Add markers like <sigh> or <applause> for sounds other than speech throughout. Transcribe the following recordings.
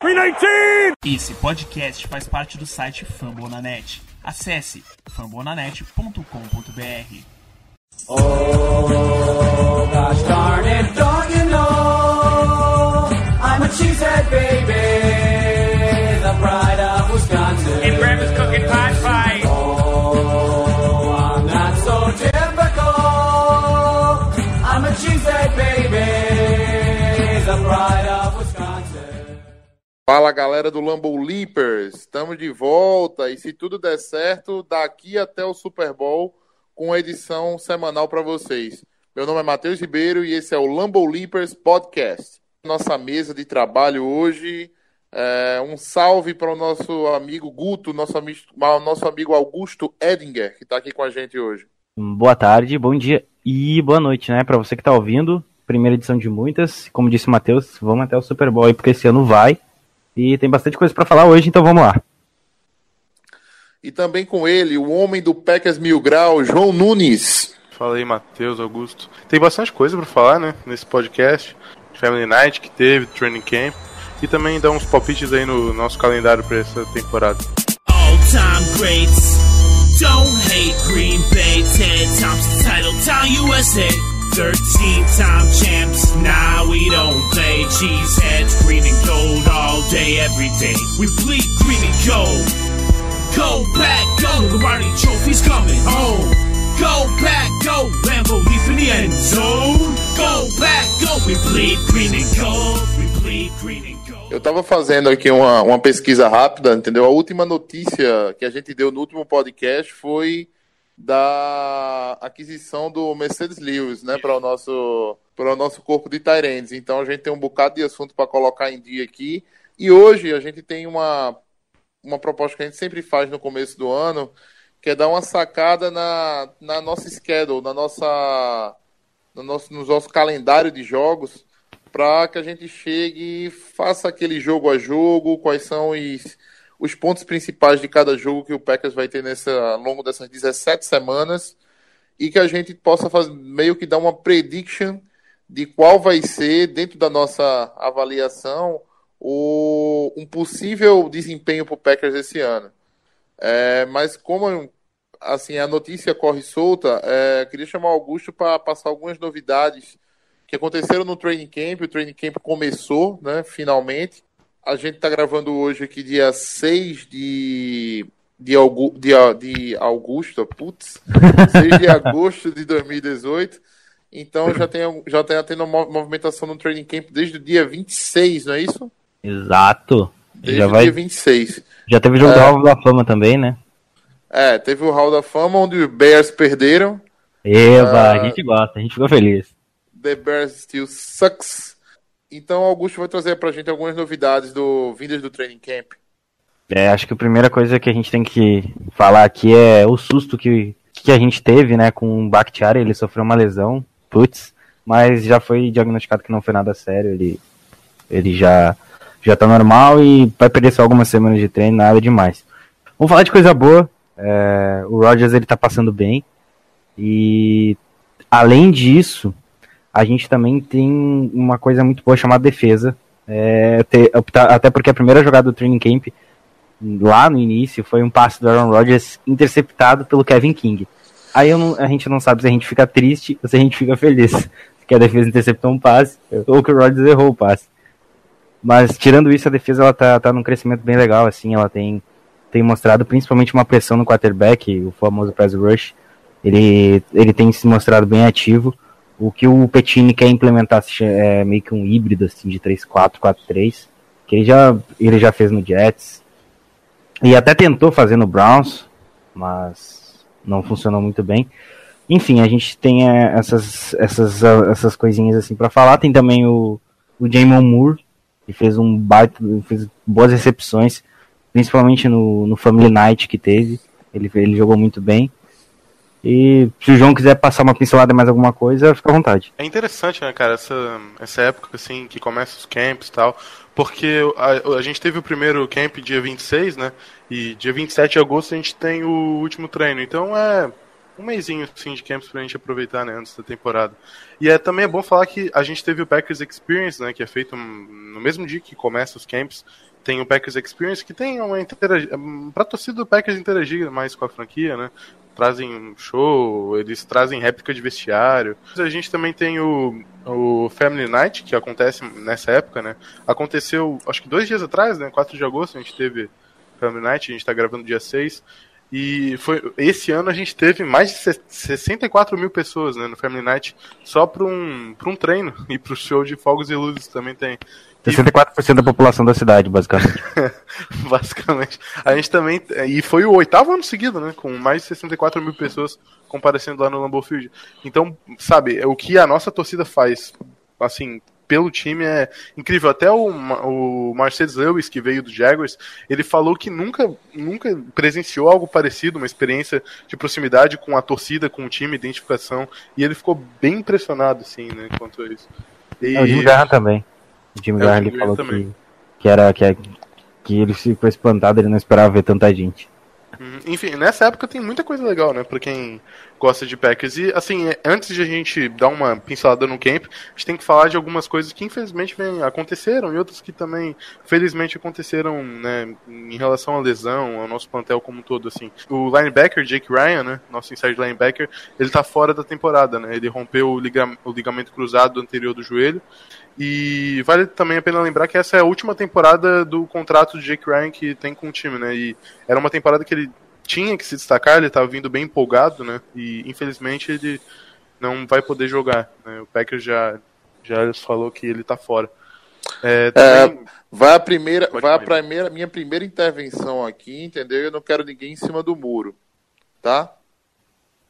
319! Esse podcast faz parte do site Fambonanet. Acesse fambonanet.com.br. Oh, gosh darn it, don't Fala galera do Lambo Leapers, estamos de volta e se tudo der certo, daqui até o Super Bowl com edição semanal para vocês. Meu nome é Matheus Ribeiro e esse é o Lambo Leapers Podcast. Nossa mesa de trabalho hoje, é, um salve para o nosso amigo Guto, nosso, amigo, nosso amigo Augusto Edinger, que está aqui com a gente hoje. Boa tarde, bom dia e boa noite, né? Para você que está ouvindo, primeira edição de muitas. Como disse o Matheus, vamos até o Super Bowl aí, porque esse ano vai. E tem bastante coisa para falar hoje, então vamos lá. E também com ele, o homem do Packers Mil Grau, João Nunes. Fala aí, Matheus, Augusto. Tem bastante coisa para falar, né, nesse podcast. Family Night que teve, Training Camp. E também dar uns palpites aí no nosso calendário para essa temporada. All time greats. Don't hate Green Bay. 10 times the title, time USA. 13 time champs, nah we don't play Cheeseheads, green and gold all day, every day We bleed green and gold Go back, go, Lombardi trophy's coming home. Go back, go, Lambo leap in the end zone. Go back, go, we bleed green and gold. We bleed green and gold. Eu tava fazendo aqui uma, uma pesquisa rápida, entendeu? A última notícia que a gente deu no último podcast foi da aquisição do Mercedes Lewis, né, para o nosso para o nosso corpo de Tyrands. Então a gente tem um bocado de assunto para colocar em dia aqui. E hoje a gente tem uma uma proposta que a gente sempre faz no começo do ano, que é dar uma sacada na, na nossa schedule, na nossa, no, nosso, no nosso calendário de jogos, para que a gente chegue e faça aquele jogo a jogo, quais são os, os pontos principais de cada jogo que o Packers vai ter nessa, ao longo dessas 17 semanas, e que a gente possa fazer, meio que dar uma prediction de qual vai ser, dentro da nossa avaliação, o, um possível desempenho para o Packers esse ano. É, mas como assim a notícia corre solta, é, queria chamar o Augusto para passar algumas novidades que aconteceram no training camp. O training camp começou, né, finalmente. A gente está gravando hoje aqui dia 6 de, de, de, de Augusto, putz, <laughs> 6 de agosto de 2018. Então já tem, já tem tendo movimentação no training camp desde o dia 26, não é isso? Exato. Desde já vai... dia 26. Já teve o jogo é... do Hall da Fama também, né? É, teve o Hall da Fama onde os Bears perderam. Eba, uh... a gente gosta, a gente ficou feliz. The Bears still sucks. Então, Augusto vai trazer pra gente algumas novidades do vindas do training camp. É, acho que a primeira coisa que a gente tem que falar aqui é o susto que, que a gente teve, né, com o Bakhtiari, ele sofreu uma lesão, putz, mas já foi diagnosticado que não foi nada sério, ele, ele já já tá normal e vai perder só algumas semanas de treino, nada demais. Vamos falar de coisa boa. É, o Rogers ele tá passando bem. E além disso, a gente também tem uma coisa muito boa chamada defesa. É, até porque a primeira jogada do training camp lá no início foi um passe do Aaron Rodgers interceptado pelo Kevin King. Aí não, a gente não sabe se a gente fica triste ou se a gente fica feliz. <laughs> Que a defesa interceptou um passe ou que o Rodgers errou o passe. Mas tirando isso, a defesa ela tá, tá num crescimento bem legal, assim, ela tem, tem mostrado principalmente uma pressão no quarterback, o famoso pass rush. Ele, ele tem se mostrado bem ativo. O que o Petini quer implementar é meio que um híbrido assim, de 3-4, 4-3, que ele já, ele já fez no Jets. E até tentou fazer no Browns, mas não funcionou muito bem. Enfim, a gente tem é, essas, essas, essas coisinhas assim para falar. Tem também o, o Jamon Moore, e fez um baita, fez boas recepções, principalmente no, no Family Night que teve. Ele, ele jogou muito bem. E se o João quiser passar uma pincelada mais alguma coisa, fica à vontade. É interessante, né, cara, essa, essa época assim que começa os camps e tal, porque a, a gente teve o primeiro camp dia 26, né? E dia 27 de agosto a gente tem o último treino. Então é um mêsinho assim, de camps pra gente aproveitar né, antes da temporada. E é, também é bom falar que a gente teve o Packers Experience, né, que é feito no mesmo dia que começa os camps. Tem o Packers Experience, que tem uma interagir. Pra torcida do Packers interagir mais com a franquia, né? Trazem um show, eles trazem réplica de vestiário. A gente também tem o, o Family Night, que acontece nessa época, né? Aconteceu, acho que dois dias atrás, né? 4 de agosto, a gente teve Family Night, a gente tá gravando dia 6. E foi, esse ano a gente teve mais de 64 mil pessoas né, no Family Night só para um, um treino e para o show de fogos e luzes também tem. 64% da população da cidade, basicamente. <laughs> basicamente. A gente também. E foi o oitavo ano seguido, né? Com mais de 64 mil pessoas comparecendo lá no Lambeau Field. Então, sabe, o que a nossa torcida faz, assim, pelo time é incrível. Até o, o Mercedes Lewis, que veio do Jaguars, ele falou que nunca, nunca presenciou algo parecido, uma experiência de proximidade com a torcida, com o time, identificação, e ele ficou bem impressionado, assim, né, quanto a isso. E... É, o Jim Garra também. O Jim é, Garra ele falou que, que, era, que, é, que ele ficou espantado, ele não esperava ver tanta gente. Uhum. Enfim, nessa época tem muita coisa legal, né? Pra quem gosta de Packers. E, assim, antes de a gente dar uma pincelada no camp, a gente tem que falar de algumas coisas que infelizmente vem, aconteceram e outras que também, felizmente, aconteceram, né? Em relação à lesão, ao nosso plantel como um todo, assim. O linebacker, Jake Ryan, né? Nosso inside linebacker, ele tá fora da temporada, né? Ele rompeu o, o ligamento cruzado anterior do joelho. E vale também a pena lembrar que essa é a última temporada do contrato de Jake Ryan que tem com o time, né? E era uma temporada que ele tinha que se destacar, ele estava vindo bem empolgado, né? E infelizmente ele não vai poder jogar. Né? O Packers já, já falou que ele está fora. É, também... é, vai a primeira, vai a primeira, minha primeira intervenção aqui, entendeu? Eu não quero ninguém em cima do muro, tá?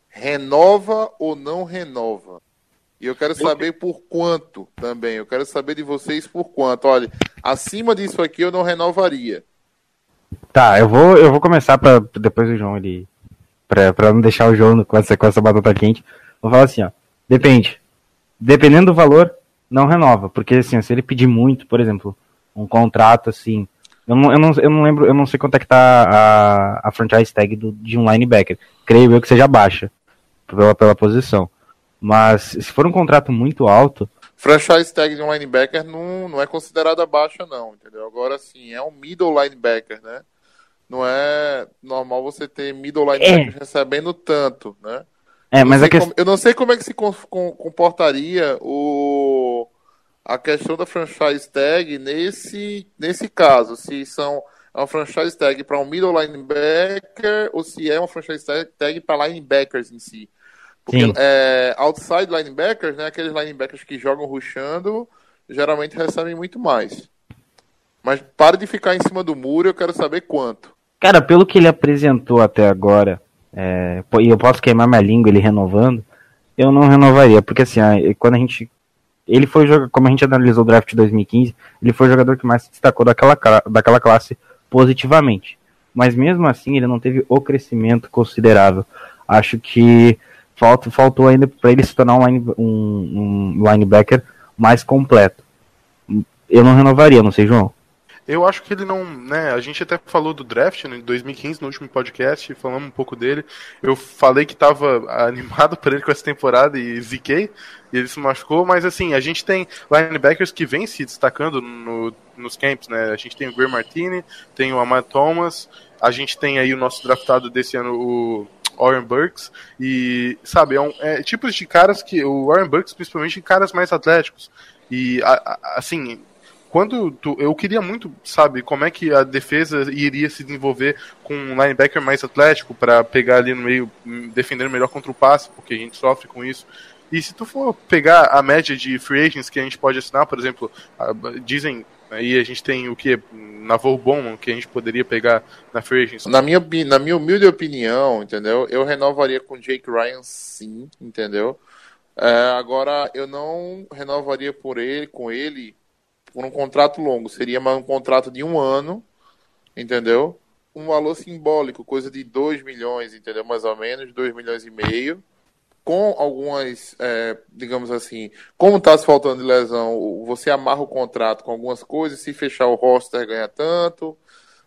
Renova ou não renova? E eu quero saber por quanto também. Eu quero saber de vocês por quanto. Olha, acima disso aqui eu não renovaria. Tá, eu vou, eu vou começar para depois o João ele para não deixar o João com essa, com essa batata quente. Vou falar assim, ó. Depende. Dependendo do valor, não renova, porque assim, se ele pedir muito, por exemplo, um contrato assim, eu não, eu não, eu não lembro, eu não sei quanto é que tá a, a franchise tag do, de um linebacker. Creio eu que seja baixa pela, pela posição. Mas se for um contrato muito alto. Franchise tag de um linebacker não, não é considerada baixa, não, entendeu? Agora sim, é um middle linebacker, né? Não é normal você ter middle linebacker é. recebendo tanto, né? É, mas é que... eu não sei como é que se comportaria o a questão da franchise tag nesse, nesse caso, se são é uma franchise tag para um middle linebacker ou se é uma franchise tag para linebackers em si. Porque é, outside linebackers, né, aqueles linebackers que jogam rushando, geralmente recebem muito mais. Mas para de ficar em cima do muro, eu quero saber quanto. Cara, pelo que ele apresentou até agora, é, e eu posso queimar minha língua ele renovando, eu não renovaria, porque assim, quando a gente. Ele foi como a gente analisou o draft de 2015, ele foi o jogador que mais se destacou daquela, daquela classe positivamente. Mas mesmo assim, ele não teve o crescimento considerável. Acho que falta, faltou ainda para ele se tornar um, line, um, um, linebacker mais completo. Eu não renovaria, não sei, João. Eu acho que ele não, né, a gente até falou do draft né, em 2015 no último podcast, falamos um pouco dele. Eu falei que estava <laughs> animado para ele com essa temporada e ziquei, e ele se machucou, mas assim, a gente tem linebackers que vêm se destacando no, nos camps, né? A gente tem o Gray Martini, tem o Amad Thomas, a gente tem aí o nosso draftado desse ano, o Warren Burks. E, sabe, é, um, é tipos de caras que. O Warren Burks, principalmente, caras mais atléticos. E, a, a, assim, quando tu, eu queria muito, sabe, como é que a defesa iria se desenvolver com um linebacker mais atlético para pegar ali no meio, defender melhor contra o passe, porque a gente sofre com isso. E se tu for pegar a média de free agents que a gente pode assinar, por exemplo, dizem Aí a gente tem o que? Navor Bowman, que a gente poderia pegar na free agency. Na minha, na minha humilde opinião, entendeu? Eu renovaria com Jake Ryan sim, entendeu? É, agora, eu não renovaria por ele, com ele por um contrato longo. Seria um contrato de um ano, entendeu? Um valor simbólico, coisa de 2 milhões, entendeu? Mais ou menos, 2 milhões e meio com algumas, é, digamos assim, como está se faltando de lesão, você amarra o contrato com algumas coisas, se fechar o roster ganha tanto,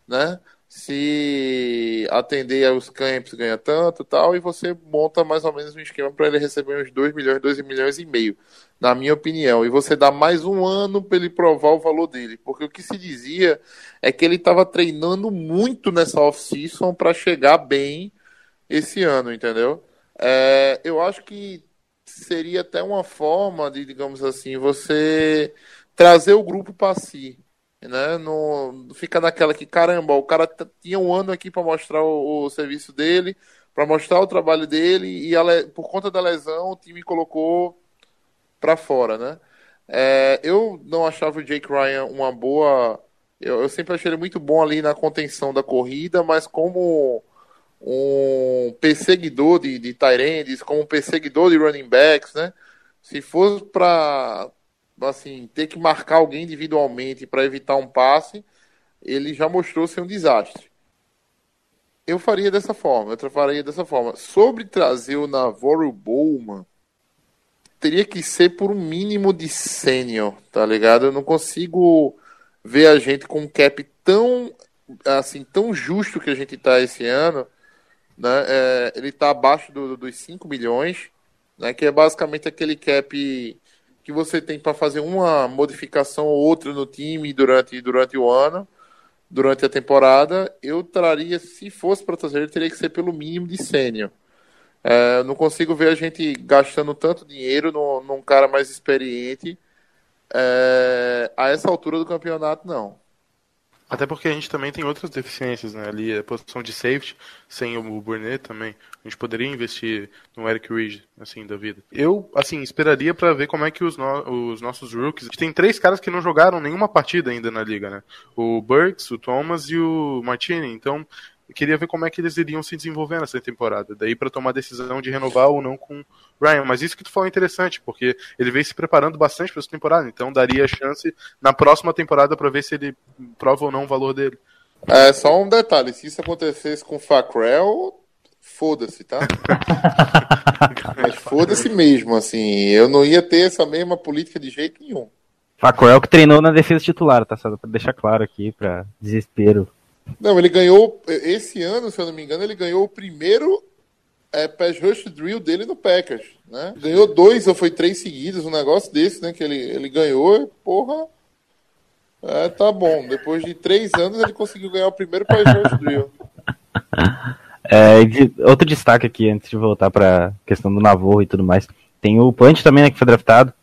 né? Se atender aos camps ganha tanto tal, e você monta mais ou menos um esquema para ele receber uns 2 milhões, 2 milhões e meio, na minha opinião. E você dá mais um ano para ele provar o valor dele, porque o que se dizia é que ele estava treinando muito nessa off-season para chegar bem esse ano, entendeu? É, eu acho que seria até uma forma de, digamos assim, você trazer o grupo para si né? Não fica naquela que caramba, o cara tinha um ano aqui para mostrar o, o, serviço dele, para mostrar o trabalho dele e a, por conta da lesão o time colocou para fora, né? É, eu não achava o Jake Ryan uma boa. Eu, eu, sempre achei ele muito bom ali na contenção da corrida, mas como um perseguidor de, de Tyrands, como um perseguidor de running backs, né? Se fosse para assim, ter que marcar alguém individualmente para evitar um passe, ele já mostrou ser um desastre. Eu faria dessa forma, eu faria dessa forma. Sobre trazer o Navarro Bowman, teria que ser por um mínimo de sênior, tá ligado? Eu não consigo ver a gente com um cap tão assim tão justo que a gente tá esse ano, né? É, ele tá abaixo do, dos 5 milhões, né? Que é basicamente aquele cap que você tem para fazer uma modificação ou outra no time durante, durante o ano, durante a temporada, eu traria, se fosse para trazer, teria que ser pelo mínimo de sênior. É, não consigo ver a gente gastando tanto dinheiro no, num cara mais experiente é, a essa altura do campeonato, não. Até porque a gente também tem outras deficiências, né? Ali a posição de safety, sem o Burnett também. A gente poderia investir no Eric Reed, assim, da vida. Eu, assim, esperaria para ver como é que os, no os nossos rookies. Tem três caras que não jogaram nenhuma partida ainda na liga, né? O Burks, o Thomas e o Martini. Então, queria ver como é que eles iriam se desenvolver nessa temporada. Daí para tomar a decisão de renovar ou não com Ryan. Mas isso que tu falou é interessante, porque ele veio se preparando bastante para essa temporada. Então daria chance na próxima temporada para ver se ele prova ou não o valor dele. É, só um detalhe, se isso acontecesse com o Facrell, foda-se, tá? <laughs> Mas foda-se mesmo, assim, eu não ia ter essa mesma política de jeito nenhum. Facrell que treinou na defesa titular, tá? Só pra deixar claro aqui, pra desespero não, ele ganhou. Esse ano, se eu não me engano, ele ganhou o primeiro é, pass rush drill dele no Packers. Né? Ganhou dois ou foi três seguidos, um negócio desse, né? Que ele, ele ganhou, porra. É, tá bom. Depois de três anos ele conseguiu ganhar o primeiro pass rush drill. <laughs> É, de, outro destaque aqui, antes de voltar pra questão do Navarro e tudo mais. Tem o Punch também, né, que foi draftado.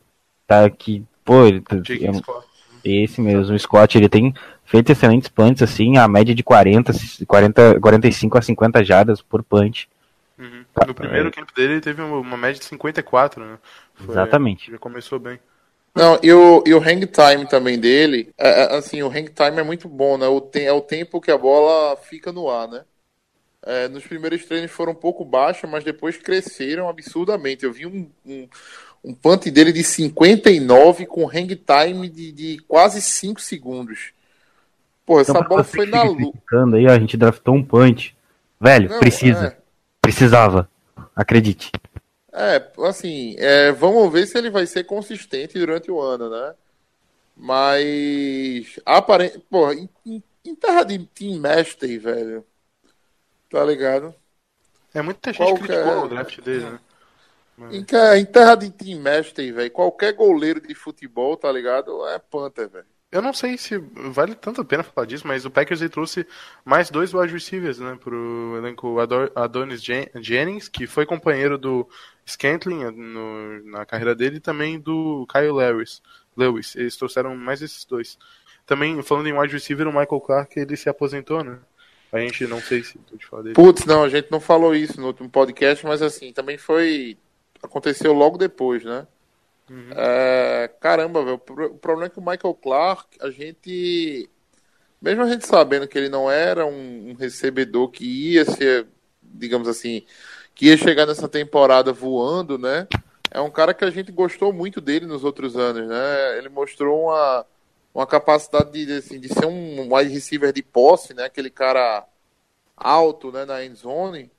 Tá, que, pô, ele, é, esse mesmo, o Scott, ele tem feito excelentes punts, assim, a média de 40, 40 45 a 50 jardas por punch. Uhum. No primeiro é... camp dele ele teve uma média de 54, né? Foi, Exatamente. Já começou bem. Não, e o, e o hang time também dele, é, é, assim, o hang time é muito bom, né? O tem, é o tempo que a bola fica no ar, né? É, nos primeiros treinos foram um pouco baixos, mas depois cresceram absurdamente. Eu vi um, um, um punt dele de 59 com hang time de, de quase 5 segundos. Pô, essa então, bola foi na lua. Aí, a gente draftou um punch. Velho, Não, precisa. É... Precisava. Acredite. É, assim, é, vamos ver se ele vai ser consistente durante o ano, né? Mas. Aparente. Pô, em, em terra de Team Master, velho. Tá ligado? É muita gente Qualquer... criticou o draft dele, né? Mas... Em, em terra de Team Master, velho, qualquer goleiro de futebol, tá ligado? É Panther, velho. Eu não sei se vale tanto a pena falar disso, mas o Packers trouxe mais dois wide receivers, né, pro elenco Adonis Jennings, que foi companheiro do Scantling no, na carreira dele, e também do Kyle Lewis. Lewis. Eles trouxeram mais esses dois. Também, falando em wide receiver, o Michael Clark, ele se aposentou, né? A gente não sei se tu te fala dele. Putz, não, a gente não falou isso no último podcast, mas assim, também foi. Aconteceu logo depois, né? Uhum. É, caramba, velho, o problema é que o Michael Clark, a gente. Mesmo a gente sabendo que ele não era um, um recebedor que ia ser, digamos assim, que ia chegar nessa temporada voando, né? É um cara que a gente gostou muito dele nos outros anos, né? Ele mostrou uma, uma capacidade de, assim, de ser um wide receiver de posse, né? Aquele cara alto, né, na end zone.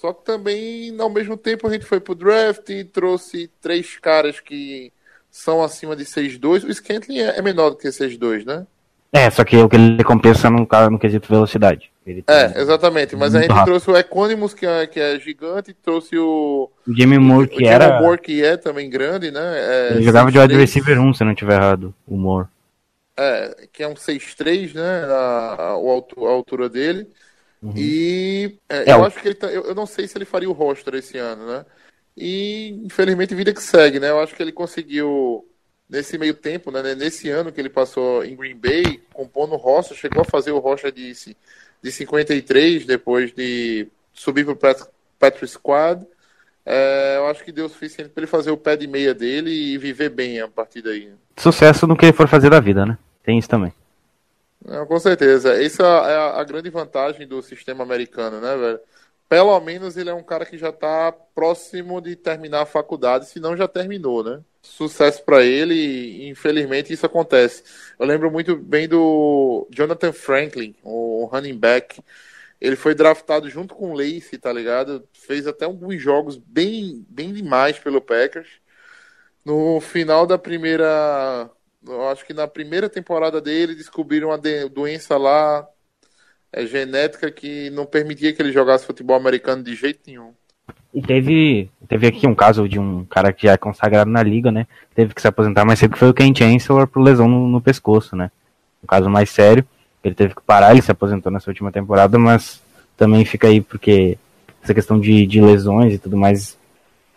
Só que também, ao mesmo tempo, a gente foi pro draft e trouxe três caras que são acima de 6'2". O Scantling é, é menor do que 6'2", né? É, só que o que ele compensa no, no quesito velocidade. Ele é, exatamente. Mas a gente rápido. trouxe o Equanimus, que é, que é gigante, trouxe o. O Jamie Moore, que o era. O Moore, que é também grande, né? É ele jogava de wide receiver 1, se não tiver errado, o Moore. É, que é um 6'3, né? A, a, a altura dele. Uhum. E é, é, eu acho que ele tá, eu, eu, não sei se ele faria o roster esse ano, né? E infelizmente vida que segue, né? Eu acho que ele conseguiu nesse meio tempo, né? Nesse ano que ele passou em Green Bay, compondo o roster, chegou a fazer o roster de, de 53 depois de subir para o Patrick Squad. É, eu acho que deu o suficiente para ele fazer o pé de meia dele e viver bem a partir daí. Sucesso no que ele for fazer da vida, né? Tem isso também. Não, com certeza. Essa é a, a, grande vantagem do sistema americano, né, velho? Pelo menos ele é um cara que já está próximo de terminar a faculdade, se não já terminou, né? Sucesso para ele e infelizmente isso acontece. Eu lembro muito bem do Jonathan Franklin, o running back. Ele foi draftado junto com o Lace, tá ligado? Fez até alguns jogos bem, bem demais pelo Packers. No final da primeira eu acho que na primeira temporada dele descobriram uma doença lá é, genética que não permitia que ele jogasse futebol americano de jeito nenhum. E teve, teve aqui um caso de um cara que já é consagrado na liga, né? Teve que se aposentar mais cedo, que foi o Ken Chancellor por lesão no, no pescoço, né? Um caso mais sério. Ele teve que parar, ele se aposentou nessa última temporada, mas também fica aí porque essa questão de, de lesões e tudo mais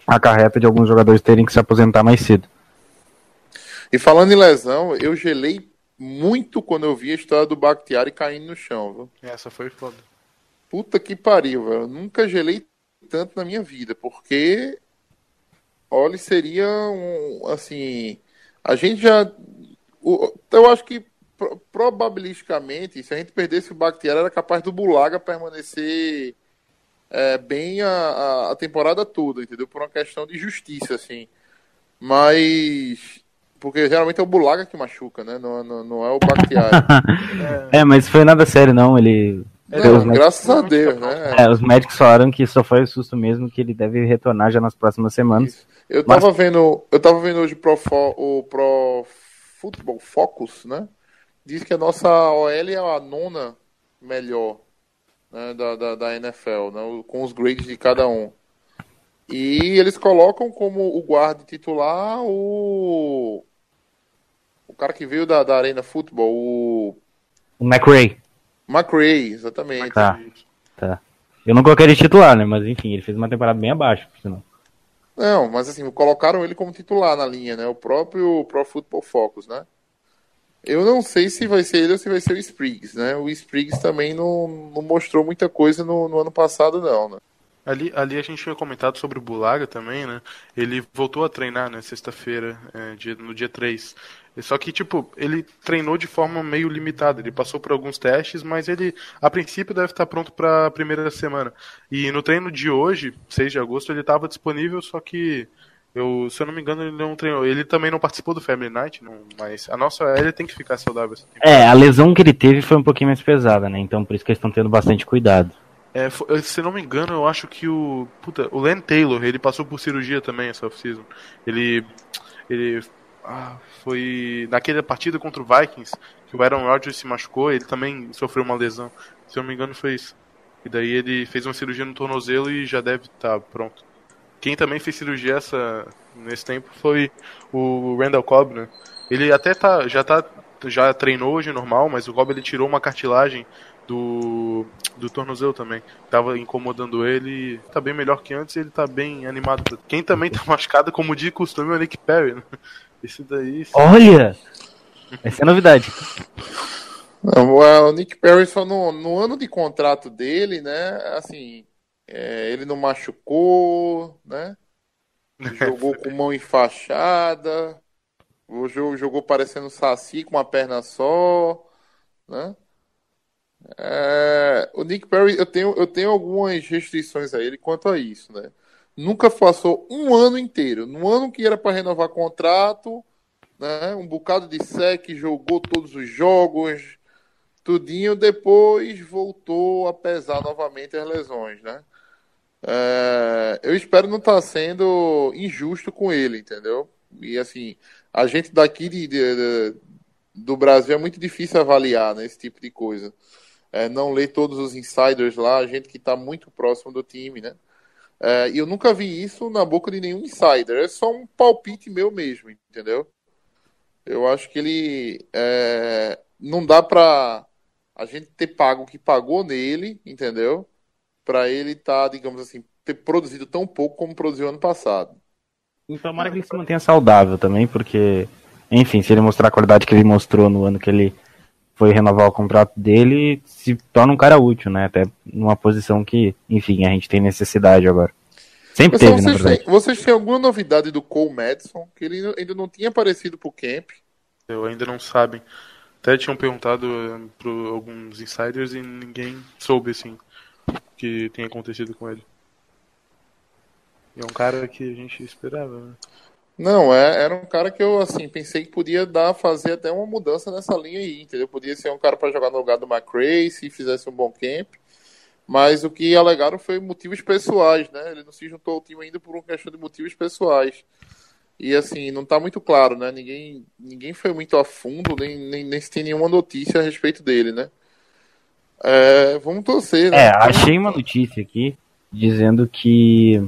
acarreta de alguns jogadores terem que se aposentar mais cedo. E falando em lesão, eu gelei muito quando eu vi a história do Bakhtiari caindo no chão, viu? Essa foi foda. Puta que pariu, velho. Eu nunca gelei tanto na minha vida, porque olha, seria um assim, a gente já eu acho que probabilisticamente, se a gente perdesse o Bakhtiari, era capaz do Bulaga permanecer é, bem a, a, temporada toda, entendeu? Por uma questão de justiça, assim. Mas porque geralmente é o Bulaga que machuca, né? Não, não, não é o Bakhtiari. é. <laughs> é, mas foi nada sério, não. Ele. Não, graças a Deus, né? É, os médicos falaram que só foi susto mesmo, que ele deve retornar já nas próximas semanas. Isso. Eu mas... tava vendo, eu tava vendo hoje pro, o Pro Football Focus, né? Diz que a nossa OL é a nona melhor né, da, da, da NFL, né, com os grades de cada um. E eles colocam como o guarda titular o o cara que veio da, da Arena Futebol, o. O McRae. McRae, exatamente. Tá. tá. Eu não coloquei ele titular, né? Mas enfim, ele fez uma temporada bem abaixo, senão. Não, mas assim, colocaram ele como titular na linha, né? O próprio Pro Football Focus, né? Eu não sei se vai ser ele ou se vai ser o Spriggs, né? O Spriggs também não, não mostrou muita coisa no, no ano passado, não, né? Ali, ali a gente tinha comentado sobre o Bulaga também, né? Ele voltou a treinar, né, sexta-feira, é, no dia 3. Só que, tipo, ele treinou de forma meio limitada. Ele passou por alguns testes, mas ele, a princípio, deve estar pronto para a primeira semana. E no treino de hoje, 6 de agosto, ele estava disponível, só que, eu, se eu não me engano, ele não treinou. Ele também não participou do Family Night, não, mas a nossa ele tem que ficar saudável. É, a lesão que ele teve foi um pouquinho mais pesada, né? Então por isso que eles estão tendo bastante cuidado. É, se não me engano, eu acho que o. Puta, o Len Taylor, ele passou por cirurgia também essa off-season. Ele. Ele ah, foi naquela partida contra o Vikings, que o Aaron Rodgers se machucou, ele também sofreu uma lesão. Se eu não me engano, foi isso. E daí ele fez uma cirurgia no tornozelo e já deve estar tá pronto. Quem também fez cirurgia essa, nesse tempo foi o Randall Cobb, né? Ele até tá, já tá, já treinou hoje normal, mas o Cobb ele tirou uma cartilagem do, do tornozelo também. Tava incomodando ele. Tá bem melhor que antes ele tá bem animado. Quem também tá <laughs> machucado, como de costume, é o Nick Perry. Né? Esse daí. Olha! Essa é a novidade. Não, o Nick Perry só no, no ano de contrato dele, né? Assim, é, ele não machucou, né? <laughs> Jogou com mão enfaixada, jogou, jogou parecendo saci com uma perna só, né? É, o Nick Perry, eu tenho, eu tenho algumas restrições a ele quanto a isso, né? Nunca passou um ano inteiro. No ano que era para renovar contrato, né, um bocado de sec, jogou todos os jogos, tudinho, depois voltou a pesar novamente as lesões, né? É, eu espero não estar tá sendo injusto com ele, entendeu? E assim, a gente daqui de, de, do Brasil é muito difícil avaliar né, esse tipo de coisa. É, não ler todos os insiders lá, gente que está muito próximo do time, né? É, eu nunca vi isso na boca de nenhum insider. É só um palpite meu mesmo, entendeu? Eu acho que ele é, não dá para a gente ter pago o que pagou nele, entendeu? Para ele estar, tá, digamos assim, ter produzido tão pouco como produziu ano passado. Então, tomara que ele se mantenha saudável também, porque, enfim, se ele mostrar a qualidade que ele mostrou no ano que ele foi renovar o contrato dele, se torna um cara útil, né? Até numa posição que, enfim, a gente tem necessidade agora. Sempre teve, na verdade. Têm, vocês têm alguma novidade do Cole Madison? Que ele ainda não tinha aparecido pro camp. Eu ainda não sabem. Até tinham perguntado eh, para alguns insiders e ninguém soube, assim, o que tinha acontecido com ele. E é um cara que a gente esperava, né? Não, é, era um cara que eu assim pensei que podia dar fazer até uma mudança nessa linha aí, entendeu? Podia ser um cara para jogar no lugar do McRae se fizesse um bom camp. Mas o que alegaram foi motivos pessoais, né? Ele não se juntou ao time ainda por uma questão de motivos pessoais. E assim, não está muito claro, né? Ninguém, ninguém foi muito a fundo, nem, nem, nem se tem nenhuma notícia a respeito dele, né? É, vamos torcer, né? É, achei uma notícia aqui dizendo que,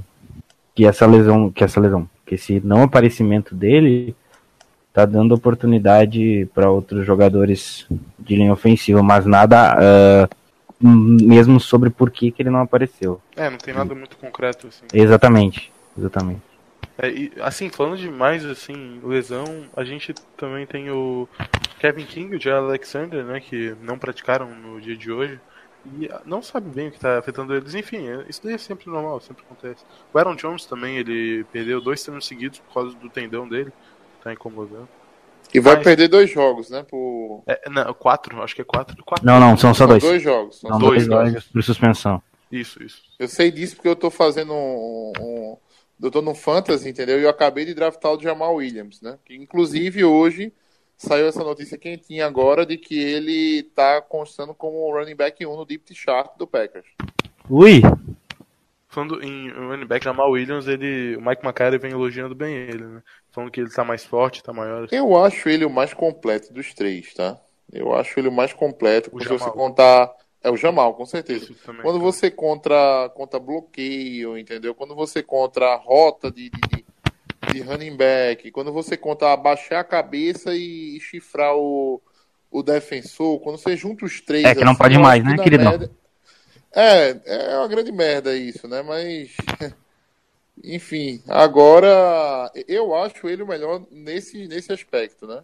que essa lesão, que essa lesão, que esse não aparecimento dele tá dando oportunidade para outros jogadores de linha ofensiva, mas nada uh, mesmo sobre por que, que ele não apareceu. É, não tem nada muito concreto assim. Exatamente, exatamente. É, e, assim, falando de mais assim, lesão, a gente também tem o Kevin King e o Jay Alexander, né, que não praticaram no dia de hoje e não sabe bem o que está afetando eles. Enfim, é, isso daí é sempre normal, sempre acontece. O Aaron Jones também, ele perdeu dois treinos seguidos por causa do tendão dele, tá incomodando. E vai Mas... perder dois jogos, né? Por... É, não, quatro, acho que é quatro. quatro. Não, não, são só dois. São dois jogos. São dois, dois jogos por suspensão. Isso, isso. Eu sei disso porque eu tô fazendo um, um... Eu tô no Fantasy, entendeu? E eu acabei de draftar o Jamal Williams, né? Que inclusive hoje saiu essa notícia quentinha agora de que ele tá constando como running back 1 no deep chart do Packers. Ui! Falando em running back Jamal Williams, ele, o Mike McCarthy vem elogiando bem ele, né? Falando que ele tá mais forte, tá maior. Eu acho ele o mais completo dos três, tá? Eu acho ele o mais completo. quando você contar. É o Jamal, com certeza. Quando você contra, contra bloqueio, entendeu? Quando você contra rota de, de, de running back, quando você conta abaixar a cabeça e chifrar o, o defensor, quando você junta os três. É que não assim, pode mais, né, querido? Merda... É, é uma grande merda isso, né? Mas. <laughs> Enfim, agora eu acho ele o melhor nesse, nesse aspecto, né?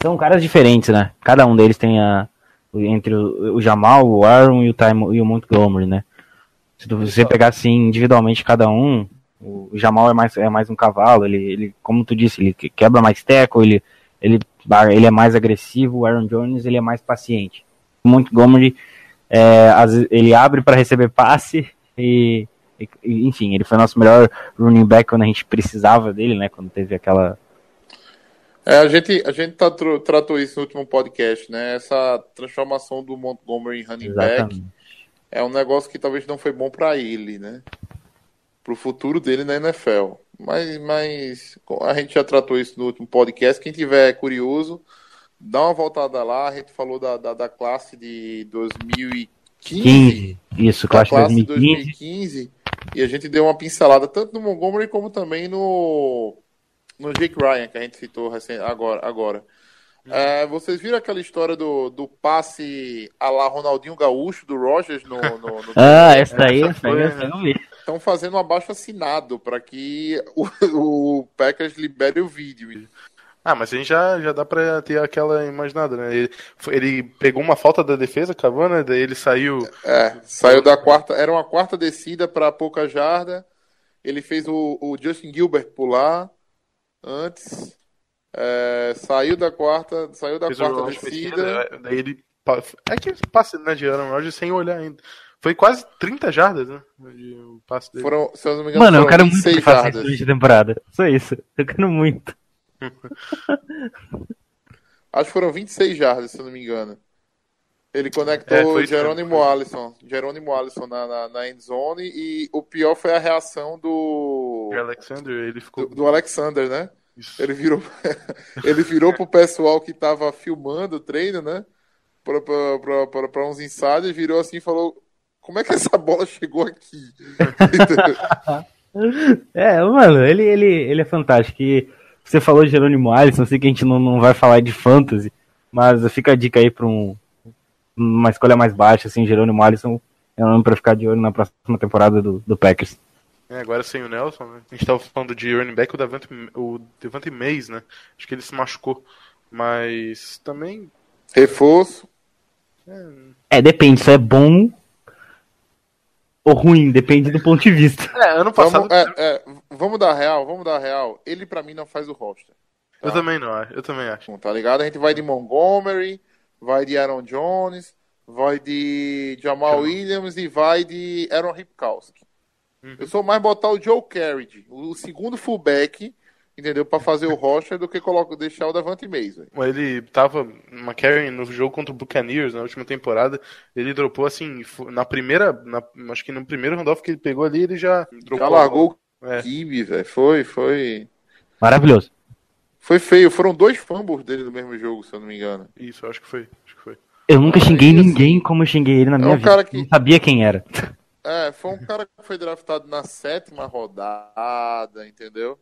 São caras diferentes, né? Cada um deles tem a. Entre o, o Jamal, o Aaron e o, Time, e o Montgomery, né? Se você pegar assim individualmente cada um, o Jamal é mais, é mais um cavalo, ele, ele, como tu disse, ele quebra mais teco, ele, ele, ele é mais agressivo, o Aaron Jones ele é mais paciente. O Montgomery, é, ele abre para receber passe e, e, enfim, ele foi nosso melhor running back quando a gente precisava dele, né, quando teve aquela... É, a gente, a gente tá, tratou isso no último podcast, né, essa transformação do Montgomery em running Exatamente. back é um negócio que talvez não foi bom para ele, né? Para o futuro dele na NFL. Mas, mas a gente já tratou isso no último podcast. Quem tiver curioso, dá uma voltada lá. A gente falou da, da, da classe de 2015. 15. Isso, classe, classe de 2015. 2015. E a gente deu uma pincelada tanto no Montgomery como também no, no Jake Ryan, que a gente citou agora. agora. É, vocês viram aquela história do, do passe a lá Ronaldinho Gaúcho, do Rogers no. no, no... <laughs> ah, essa daí, essa aí, essa eu não vi estão fazendo um abaixo assinado para que o, <laughs> o Packers libere o vídeo. Ah, mas a gente já, já dá pra ter aquela imaginada, né? Ele, ele pegou uma falta da defesa, Cavana, né? daí ele saiu. É, saiu da quarta. Era uma quarta descida para pouca jarda. Ele fez o, o Justin Gilbert pular antes. É, saiu da quarta, saiu da fez quarta descida. É, daí ele. É que passa né, de Aaron Rodgers sem olhar ainda. Foi quase 30 jardas, né? O passe dele. Foram, se eu não me engano, Mano, eu quero muito que faça isso durante a temporada. Só isso. Eu quero muito. <laughs> Acho que foram 26 jardas, se eu não me engano. Ele conectou é, Jerônimo Alisson. Jerônimo Alisson na, na, na endzone e o pior foi a reação do. O Alexander, ele ficou. Do, do Alexander, né? Isso. Ele virou, <laughs> ele virou pro pessoal que tava filmando o treino, né? Para uns ensaios, virou assim e falou: Como é que essa bola chegou aqui? <laughs> é, mano, ele, ele, ele é fantástico. E você falou de Jerônimo Alisson, sei que a gente não, não vai falar de fantasy, mas fica a dica aí para um, uma escolha mais baixa, assim, Jerônimo Alisson é um nome para ficar de olho na próxima temporada do, do Packers. É, agora sem o Nelson, né? A gente tava falando de running back, o Devante, o Devante Mays, né? Acho que ele se machucou. Mas também. Reforço. É, é depende, se é bom ou ruim, depende do ponto de vista. É, ano passado. Vamos, é, é, vamos dar real, vamos dar real. Ele para mim não faz o roster. Tá? Eu também não, eu também acho. Tá ligado? A gente vai de Montgomery, vai de Aaron Jones, vai de Jamal Williams e vai de Aaron Ripkowski. Uhum. Eu sou mais botar o Joe Carriage, o segundo fullback, entendeu? Para fazer o roster do que coloco, deixar o Davante Mays. Ele tava uma carry no jogo contra o Buccaneers na última temporada. Ele dropou assim, na primeira, na, acho que no primeiro handoff que ele pegou ali, ele já dropou. Já largou o é. Kibe, velho. Foi, foi. Maravilhoso. Foi feio. Foram dois fumbles dele no mesmo jogo, se eu não me engano. Isso, acho que foi. Acho que foi. Eu nunca xinguei ninguém como eu xinguei ele na é minha um vida. Que... Não sabia quem era. É, foi um cara que foi draftado na sétima rodada, entendeu?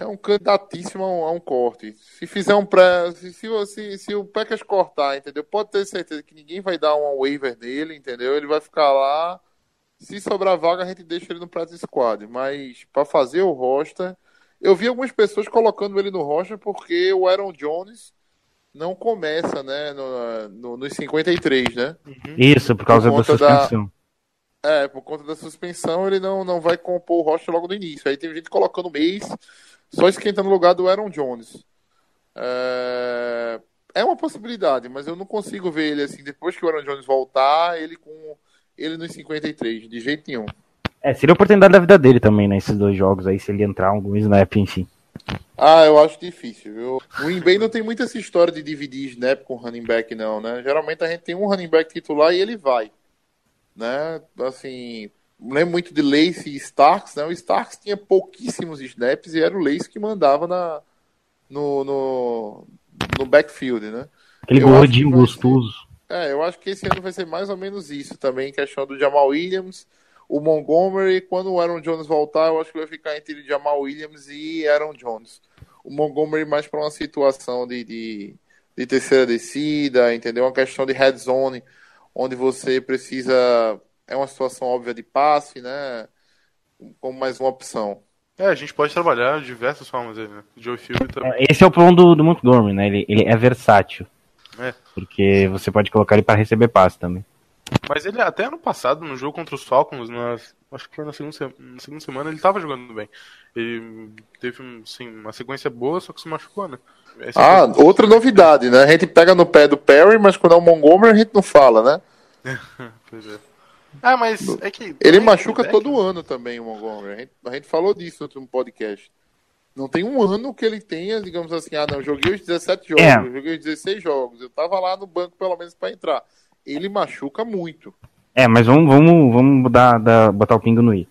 É um candidatíssimo a um, a um corte. Se fizer um pré. Se, se, se, se o Packers cortar, entendeu? Pode ter certeza que ninguém vai dar um waiver nele, entendeu? Ele vai ficar lá. Se sobrar vaga, a gente deixa ele no practice squad. Mas para fazer o roster. Eu vi algumas pessoas colocando ele no roster porque o Aaron Jones não começa, né, no, no, nos 53, né? Isso, por causa por da suspensão. Da, é, por conta da suspensão, ele não, não vai compor o roster logo no início. Aí tem gente colocando mês, só esquentando no lugar do Aaron Jones. É, é uma possibilidade, mas eu não consigo ver ele assim, depois que o Aaron Jones voltar, ele com ele nos 53, de jeito nenhum. É, seria a oportunidade da vida dele também, né, esses dois jogos aí, se ele entrar algum snap, enfim. Ah, eu acho difícil, viu? O Green Bay não tem muita essa história de dividir snap com running back, não, né? Geralmente a gente tem um running back titular e ele vai. Né? Assim, lembro muito de Lace e Starks, né? O Starks tinha pouquíssimos snaps e era o Lace que mandava na, no, no, no backfield, né? Aquele gordinho gostoso. Ser, é, eu acho que esse ano vai ser mais ou menos isso também, questão do Jamal Williams o Montgomery, quando o Aaron Jones voltar, eu acho que vai ficar entre Jamal Williams e Aaron Jones. O Montgomery mais para uma situação de, de, de, terceira descida, entendeu? Uma questão de red zone, onde você precisa. É uma situação óbvia de passe, né? Como mais uma opção. É, a gente pode trabalhar de diversas formas aí, né? Joe Field também. É, esse é o problema do, do Montgomery, né? Ele, ele é versátil. É. Porque você pode colocar ele para receber passe também. Mas ele até ano passado, no jogo contra os Falcons, na, acho que foi na segunda, na segunda semana, ele tava jogando bem. Ele teve sim, uma sequência boa, só que se machucou, né? Esse é ah, é outra novidade, né? A gente pega no pé do Perry, mas quando é o Montgomery a gente não fala, né? <laughs> pois é. Ah, mas é que. Ele machuca todo ano também, o Montgomery. A gente, a gente falou disso no último podcast. Não tem um ano que ele tenha, digamos assim, ah, não, joguei os 17 jogos, é. joguei os 16 jogos. Eu tava lá no banco pelo menos para entrar ele machuca muito. É, mas vamos, vamos, vamos dar, dar, botar o pingo no i.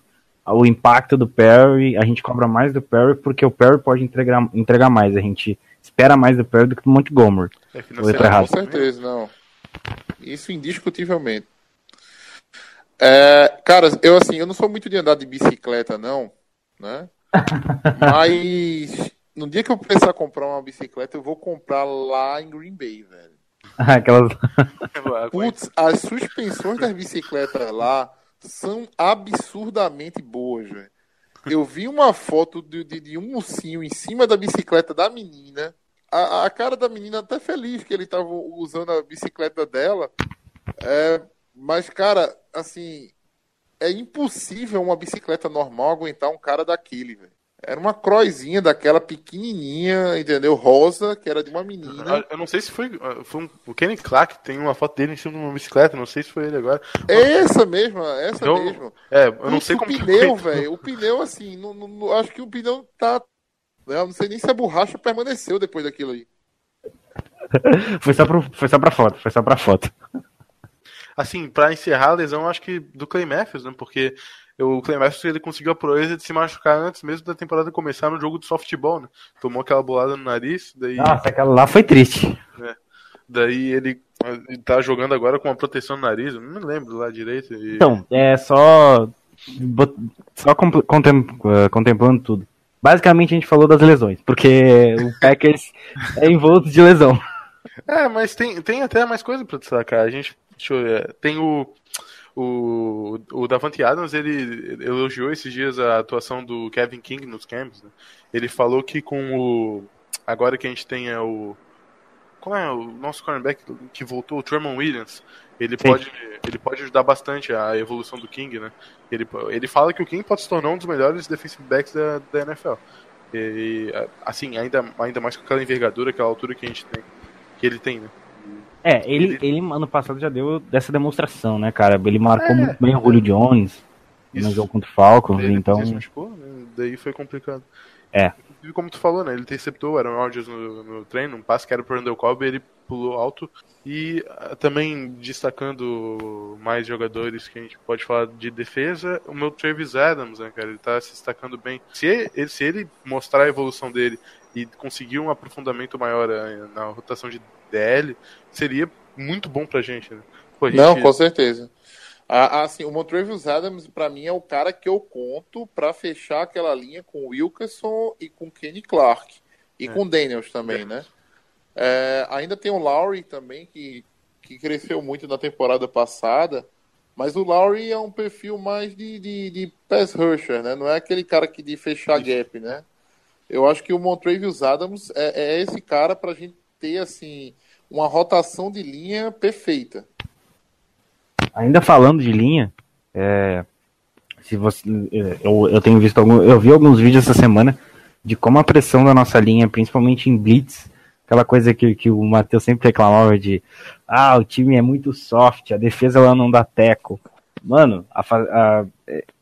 O impacto do Perry, a gente cobra mais do Perry porque o Perry pode entregar, entregar mais. A gente espera mais do Perry do que do Montgomery. É, com certeza, não. Isso indiscutivelmente. É, cara, eu assim, eu não sou muito de andar de bicicleta, não, né? <laughs> Mas no dia que eu precisar comprar uma bicicleta, eu vou comprar lá em Green Bay, velho. <laughs> Aquelas... <laughs> Putz, as suspensões das bicicletas lá são absurdamente boas, velho. Eu vi uma foto de, de, de, um ursinho em cima da bicicleta da menina. A, a cara da menina até feliz que ele estava usando a bicicleta dela. É, mas, cara, assim, é impossível uma bicicleta normal aguentar um cara daquele, velho. Era uma croizinha daquela pequenininha, entendeu? Rosa, que era de uma menina. Eu não sei se foi, foi um, o Kenny Clark tem uma foto dele em cima de uma bicicleta, não sei se foi ele agora. É essa mesma, essa então, mesmo. É, eu não sei como o pneu, velho. O pneu assim, não, não, acho que o pneu tá, né, eu não sei nem se a borracha permaneceu depois daquilo aí. <laughs> foi só pro, foi só para foto, foi só para foto. Assim, para encerrar a lesão, acho que do Clay Matthews, né? Porque o Clay Matthews ele conseguiu a proeza de se machucar antes mesmo da temporada começar no jogo de softball, né? Tomou aquela bolada no nariz, daí. Nossa, aquela lá foi triste. É, daí ele, ele tá jogando agora com uma proteção no nariz, não me lembro lá direito. E... Então, é só. Só eh, contemplando tudo. Basicamente a gente falou das lesões, porque o <laughs> Packers é envolto de lesão. É, mas tem, tem até mais coisa pra destacar. A gente deixa eu ver, tem o o, o Davante Adams ele elogiou esses dias a atuação do Kevin King nos camps. Né? Ele falou que com o agora que a gente tem é o qual é o nosso cornerback que voltou, o Tremon Williams, ele pode, ele pode ajudar bastante a evolução do King, né? Ele, ele fala que o King pode se tornar um dos melhores defensive backs da, da NFL. E, assim, ainda, ainda mais com aquela envergadura, aquela altura que a gente tem, que ele tem, né? É, ele, ele ano passado já deu dessa demonstração, né, cara? Ele marcou é, muito bem o Julio Jones isso. no jogo contra o Falcons, ele então... Machucou, né? Daí foi complicado. É. Inclusive, como tu falou, né? Ele interceptou o Aaron Rodgers no, no treino, um passe que era pro Randall Cobb, ele pulou alto. E uh, também destacando mais jogadores que a gente pode falar de defesa, o meu Travis Adams, né, cara? Ele tá se destacando bem. Se ele, se ele mostrar a evolução dele e conseguir um aprofundamento maior uh, na rotação de DL, seria muito bom pra gente, né? Pô, gente... Não, com certeza. Ah, assim, o Montrevious Adams, para mim, é o cara que eu conto para fechar aquela linha com o Wilkerson e com Kenny Clark. E é. com Daniels também, é. né? É, ainda tem o Lowry também, que, que cresceu muito na temporada passada. Mas o Lowry é um perfil mais de, de, de pass rusher, né? Não é aquele cara que de fechar gap, né? Eu acho que o Montrevious Adams é, é esse cara pra gente ter, assim, uma rotação de linha perfeita. Ainda falando de linha, é, se você, eu, eu tenho visto algum, eu vi alguns vídeos essa semana de como a pressão da nossa linha, principalmente em blitz, aquela coisa que, que o Matheus sempre reclamava de, ah, o time é muito soft, a defesa ela não dá teco. Mano, a, a,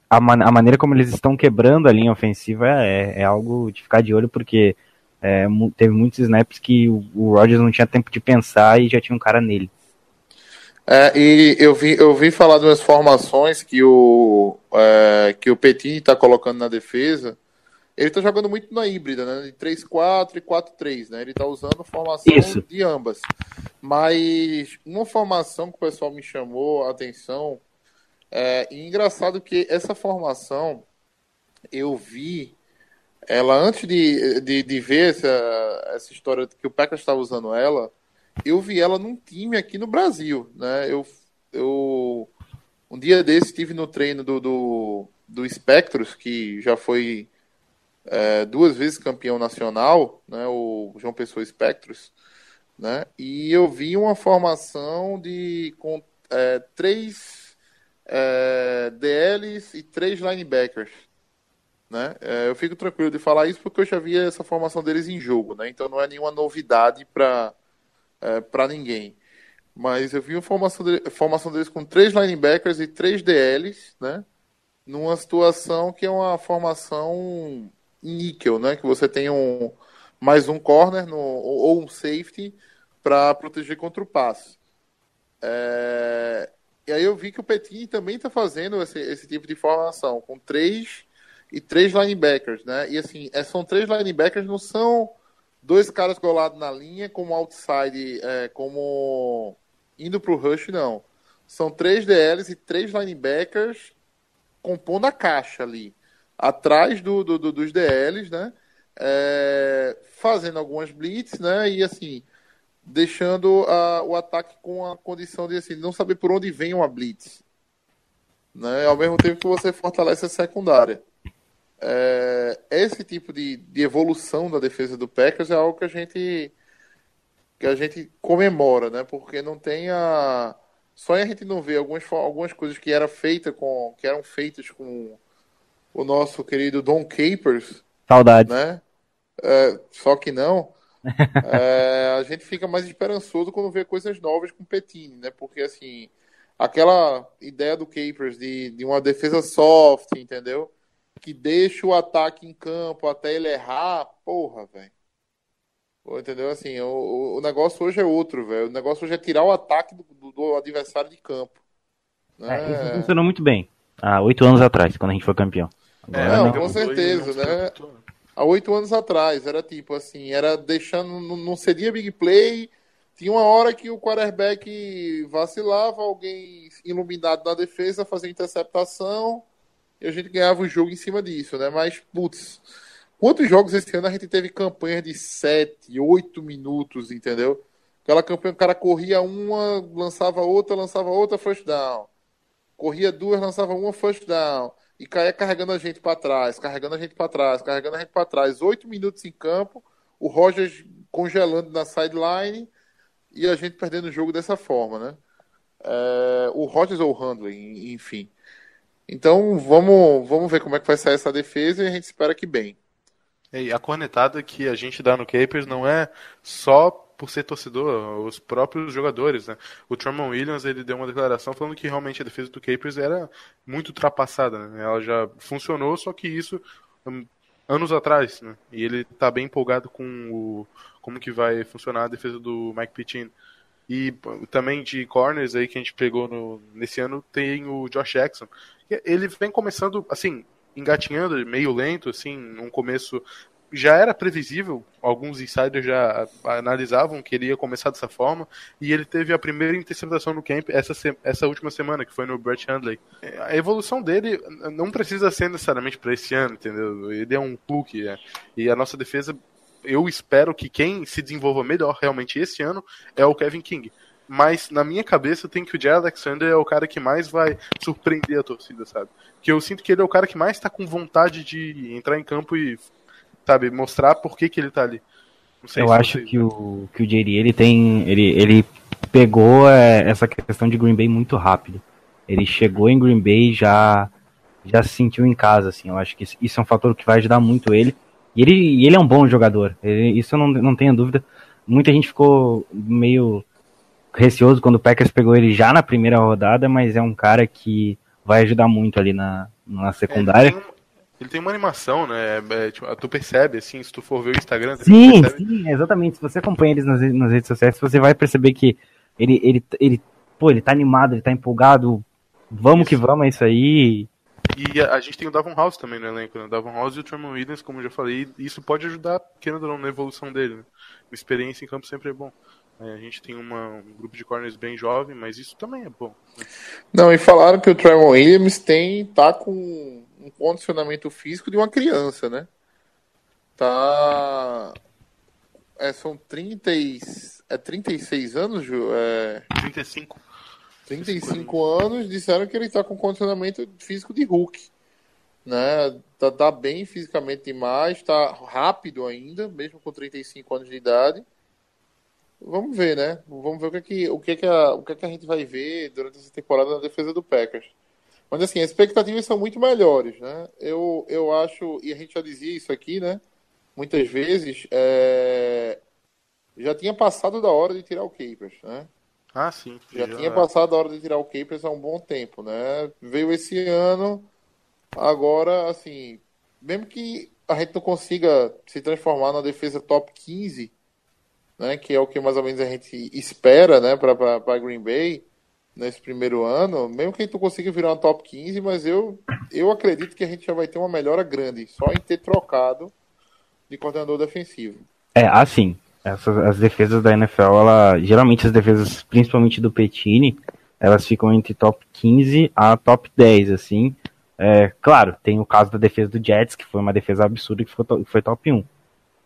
a, a maneira como eles estão quebrando a linha ofensiva é, é algo de ficar de olho, porque é, teve muitos snaps que o, o Rodgers não tinha tempo de pensar e já tinha um cara nele. É, e eu vi, eu vi falar de umas formações que o, é, que o Petit está colocando na defesa. Ele está jogando muito na híbrida, né? De 3-4 e 4-3, né? Ele está usando formação Isso. de ambas. Mas uma formação que o pessoal me chamou a atenção. É, e engraçado que essa formação eu vi ela antes de, de, de ver essa, essa história que o Packers estava usando ela eu vi ela num time aqui no Brasil, né? Eu, eu um dia desse estive no treino do, do, do Spectros, que já foi é, duas vezes campeão nacional, né? O João Pessoa Spectros, né? E eu vi uma formação de com é, três é, DLs e três linebackers. Né? É, eu fico tranquilo de falar isso porque eu já vi essa formação deles em jogo, né? Então não é nenhuma novidade para é, ninguém. Mas eu vi a formação, de, formação deles com três linebackers e três DLs, né? Numa situação que é uma formação níquel, né? Que você tem um mais um corner no, ou um safety para proteger contra o passe. É, e aí eu vi que o Petit também está fazendo esse, esse tipo de formação, com três e três linebackers, né? E assim, é, são três linebackers, não são dois caras colados na linha, como outside, é, como indo para o rush, não. São três DLs e três linebackers compondo a caixa ali, atrás do, do, do dos DLs, né? É, fazendo algumas blitz, né? E assim, deixando a, o ataque com a condição de assim, não saber por onde vem uma blitz. Né? Ao mesmo tempo que você fortalece a secundária é, esse tipo de, de evolução da defesa do Packers é algo que a gente que a gente comemora, né? Porque não tem a só a gente não vê algumas algumas coisas que era feita com que eram feitas com o nosso querido Don Capers, saudade, né? É, só que não. É, a gente fica mais esperançoso quando vê coisas novas com Petini, né? Porque assim, aquela ideia do Capers de, de uma defesa soft, entendeu? que deixa o ataque em campo até ele errar, porra, velho. Entendeu? Assim, o, o negócio hoje é outro, velho. O negócio hoje é tirar o ataque do, do, do adversário de campo. Né? É, isso funcionou muito bem. Há oito anos atrás, quando a gente foi campeão. Agora, é, não, com certeza, né? Há oito anos atrás, era tipo assim, era deixando, não seria big play, tinha uma hora que o quarterback vacilava, alguém iluminado na defesa fazia interceptação, e a gente ganhava o jogo em cima disso, né? Mas, putz, quantos jogos esse ano a gente teve campanha de 7, 8 minutos, entendeu? Aquela campanha, o cara corria uma, lançava outra, lançava outra, first down. Corria duas, lançava uma, first down. E caía carregando a gente para trás, carregando a gente para trás, carregando a gente para trás. Oito minutos em campo, o Rogers congelando na sideline e a gente perdendo o jogo dessa forma, né? É, o Rogers ou o Handley, enfim. Então vamos, vamos ver como é que vai sair essa defesa e a gente espera que bem. E a cornetada que a gente dá no Capers não é só por ser torcedor, os próprios jogadores, né? O Truman Williams, ele deu uma declaração falando que realmente a defesa do Capers era muito ultrapassada, né? Ela já funcionou, só que isso hum, anos atrás, né? E ele tá bem empolgado com o como que vai funcionar a defesa do Mike Pittine. E também de corners aí que a gente pegou no, nesse ano tem o Josh Jackson. Ele vem começando, assim, engatinhando, meio lento, assim, num começo já era previsível, alguns insiders já analisavam que ele ia começar dessa forma, e ele teve a primeira interceptação no camp essa, essa última semana, que foi no Brett Handley. A evolução dele não precisa ser necessariamente para esse ano, entendeu? Ele é um cookie, é. e a nossa defesa, eu espero que quem se desenvolva melhor realmente esse ano é o Kevin King. Mas na minha cabeça tem que o Jay Alexander é o cara que mais vai surpreender a torcida, sabe? Que eu sinto que ele é o cara que mais está com vontade de entrar em campo e sabe, mostrar por que, que ele tá ali. eu acho que o, que o JD, ele tem, ele, ele pegou é, essa questão de Green Bay muito rápido. Ele chegou em Green Bay já já se sentiu em casa, assim. Eu acho que isso é um fator que vai ajudar muito ele. E ele, ele é um bom jogador. Ele, isso eu não, não tenho dúvida. Muita gente ficou meio receoso quando o Packers pegou ele já na primeira rodada, mas é um cara que vai ajudar muito ali na, na secundária. É, ele tem uma animação, né? É, é, tipo, tu percebe, assim, se tu for ver o Instagram. Sim, sim, exatamente. Se você acompanha eles nas, nas, redes sociais, você vai perceber que ele, ele, ele, pô, ele tá animado, ele tá empolgado. Vamos isso. que vamos, é isso aí. E a, a, gente tem o Davon House também no elenco, né? O Davon House e o Truman Williams, como eu já falei, isso pode ajudar, querendo ou não, na evolução dele. Né? experiência em campo sempre é bom. É, a gente tem uma, um grupo de corners bem jovem, mas isso também é bom. Né? Não, e falaram que o Trevor Williams tem, tá com um condicionamento físico de uma criança, né? Tá. É, são 30 e... é 36 anos, Ju? É... 35. 35 anos, disseram que ele está com condicionamento físico de Hulk. Né? Tá, tá bem fisicamente demais, tá rápido ainda, mesmo com 35 anos de idade. Vamos ver, né? Vamos ver o que, é que, o que, é que, a, o que, é que a gente vai ver durante essa temporada na defesa do Packers. Mas assim, as expectativas são muito melhores, né? Eu, eu acho, e a gente já dizia isso aqui, né? Muitas vezes, é... já tinha passado da hora de tirar o Capers, né? Ah, sim. Já, já tinha passado da hora de tirar o Capers há um bom tempo, né? Veio esse ano, agora, assim, mesmo que a gente não consiga se transformar na defesa top 15, né? Que é o que mais ou menos a gente espera, né? Para Green Bay nesse primeiro ano, mesmo que tu consiga virar uma top 15, mas eu, eu acredito que a gente já vai ter uma melhora grande, só em ter trocado de coordenador defensivo. É, assim, essas, as defesas da NFL, ela, geralmente as defesas, principalmente do Petini, elas ficam entre top 15 a top 10, assim. É, claro, tem o caso da defesa do Jets, que foi uma defesa absurda, que foi, top 1.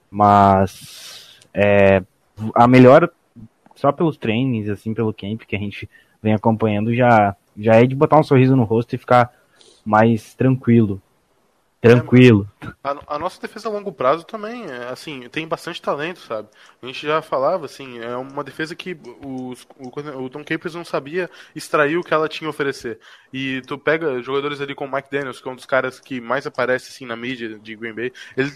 Mas é, a melhor, só pelos trainings, assim, pelo camp que a gente vem acompanhando, já, já é de botar um sorriso no rosto e ficar mais tranquilo. Tranquilo. A, a, nossa defesa a longo prazo também, é, assim, tem bastante talento, sabe? A gente já falava, assim, é uma defesa que os, o, o Tom Capers não sabia extrair o que ela tinha a oferecer. E tu pega jogadores ali como Mike Daniels, que é um dos caras que mais aparece, assim, na mídia de Green Bay, ele,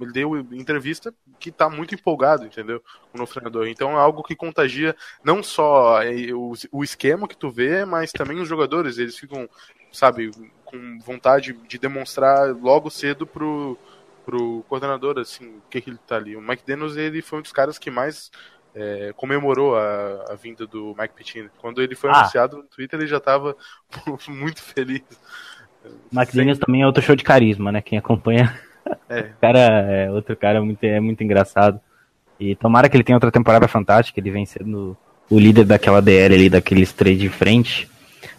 ele deu entrevista que tá muito empolgado, entendeu? O novo treinador. Então é algo que contagia não só é, o, o esquema que tu vê, mas também os jogadores, eles ficam sabe, com vontade de demonstrar logo cedo pro, pro coordenador, assim, o que, que ele tá ali. O Mike Daniels, ele foi um dos caras que mais é, comemorou a, a, vinda do Mike Pittini. Quando ele foi ah. anunciado no Twitter, ele já estava <laughs> muito feliz. McDaniels também é outro show de carisma, né? Quem acompanha. É. <laughs> Cara é outro cara muito, é muito engraçado. E tomara que ele tenha outra temporada fantástica, ele vem sendo o líder daquela DL ali, daqueles três de frente.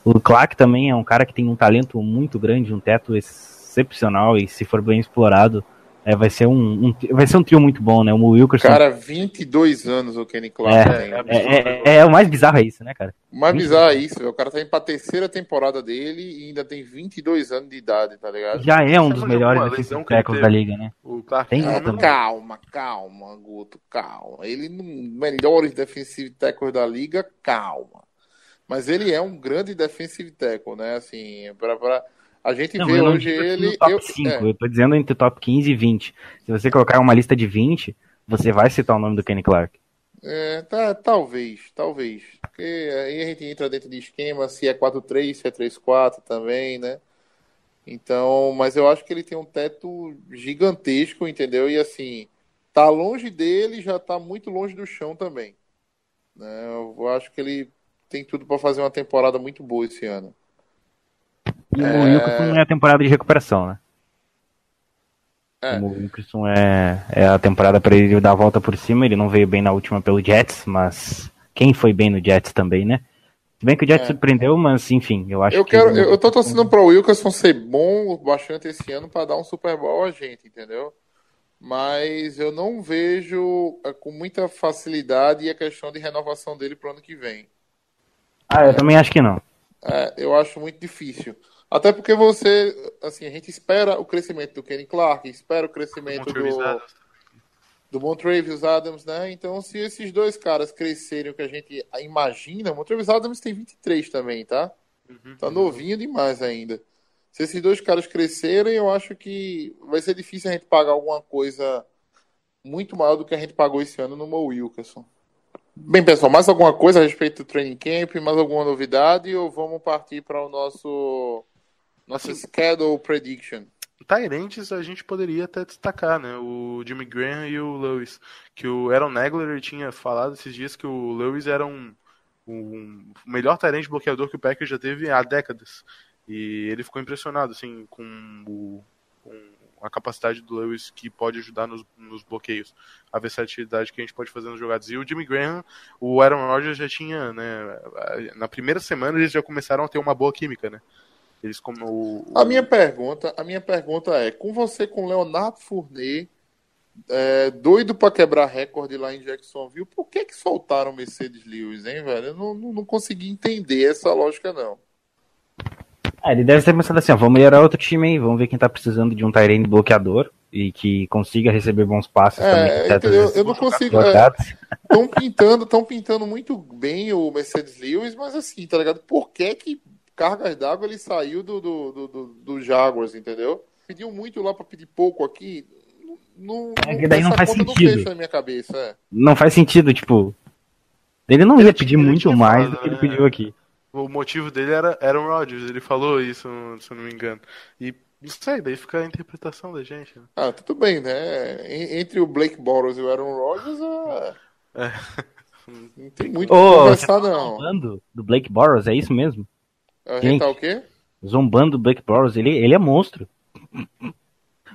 O Clark também é um cara que tem um talento muito grande, um teto excepcional e se for bem explorado, é, vai, ser um, um- vai ser um trio muito bom, né? O Wilkerson. Cara, 22 anos o Kenny Clark tem. é, é, é, é o mais bizarro é isso, né, cara? O mais bizarro é isso, velho. O cara tá indo pra terceira temporada dele e ainda tem 22 anos de idade, tá ligado? Já é um Você dos melhores tackles teve? da liga, né? O Clark Tem também. calma, calma, Guto, calma. Ele melhores defensive tackles da liga, calma. Mas ele é um grande defensive tackle, né? Assim, pra, pra... a gente Não, vê hoje ele. top eu- 5, é. eu tô dizendo entre top 15 e 20. Se você colocar uma lista de 20, você vai citar o nome do Kenny Clark. É, tá, talvez, talvez. Porque aí a gente entra dentro de esquema, se é 4-3, se é 3-4 também, né? Então, mas eu acho que ele tem um teto gigantesco, entendeu? E assim, tá longe dele, já tá muito longe do chão também. Né? Eu acho que ele tem tudo para fazer uma temporada muito boa esse ano. E o Wilkerson é a temporada de recuperação, né? É. O Wilkerson é, é a temporada para ele dar a volta por cima. Ele não veio bem na última pelo Jets, mas quem foi bem no Jets também, né? Se bem que o Jets É. surpreendeu, mas enfim, eu acho Eu que. quero, eu, eu tô torcendo para o Wilkerson ser bom bastante esse ano para dar um Super Bowl a gente, entendeu? Mas eu não vejo é, com muita facilidade a questão de renovação dele pro ano que vem. Ah, eu também acho que não. É, eu acho muito difícil. Até porque você, assim, a gente espera o crescimento do Kenny Clark, espera o crescimento do, do Montrevious Adams, né? Então, se esses dois caras crescerem o que a gente imagina, o Montrevious Adams tem 23 também, tá? Tá novinho demais ainda. Se esses dois caras crescerem, eu acho que vai ser difícil a gente pagar alguma coisa muito maior do que a gente pagou esse ano no Mo Wilkerson. Bem, pessoal, mais alguma coisa a respeito do training camp? Mais alguma novidade? Ou vamos partir para o nosso nosso schedule prediction? Tyrants a gente poderia até destacar, né? O Jimmy Graham e o Lewis. Que o Aaron Nagler tinha falado esses dias que o Lewis era um, um melhor Tyrant bloqueador que o Packers já teve há décadas. E ele ficou impressionado, assim, com, o, com a capacidade do Lewis que pode ajudar nos, nos bloqueios. A versatilidade que a gente pode fazer nas jogadas. E o Jimmy Graham, o Aaron Rodgers já tinha, né? Na primeira semana eles já começaram a ter uma boa química, né? Eles como o, A minha pergunta, a minha pergunta é, com você com Leonardo Fournet, é, doido para quebrar recorde lá em Jacksonville, por que que soltaram o Mercedes Lewis, hein, velho? Eu não, não, não consegui entender essa lógica, não. Ah, ele deve ter pensado assim, ó, vamos melhorar outro time aí, vamos ver quem tá precisando de um Tyrene bloqueador e que consiga receber bons passes É, também. vezes Eu não consigo. é. Estão pintando, estão pintando muito bem o Mercedes Lewis, mas assim, tá ligado? Por que que cargas d'água ele saiu do, do, do, do, do Jaguars, entendeu? Pediu muito lá para pedir pouco aqui. Não, É que daí não faz sentido. Não fecha na minha cabeça, é. Não faz sentido, tipo. Ele não Ele ia pedir muito mais falado, do que ele né? pediu aqui. O motivo dele era Aaron Rodgers, ele falou isso, se eu não me engano. E não sei, daí fica a interpretação da gente. Né? Ah, tudo bem, né? En- Entre o Blake Bortles e o Aaron Rodgers, é... É. não tem muito o Ô, que você conversar, tá não. zombando do Blake Boros, é isso mesmo? A gente Gente. tá o quê? Zombando do Blake Boros, ele, ele é monstro. <laughs>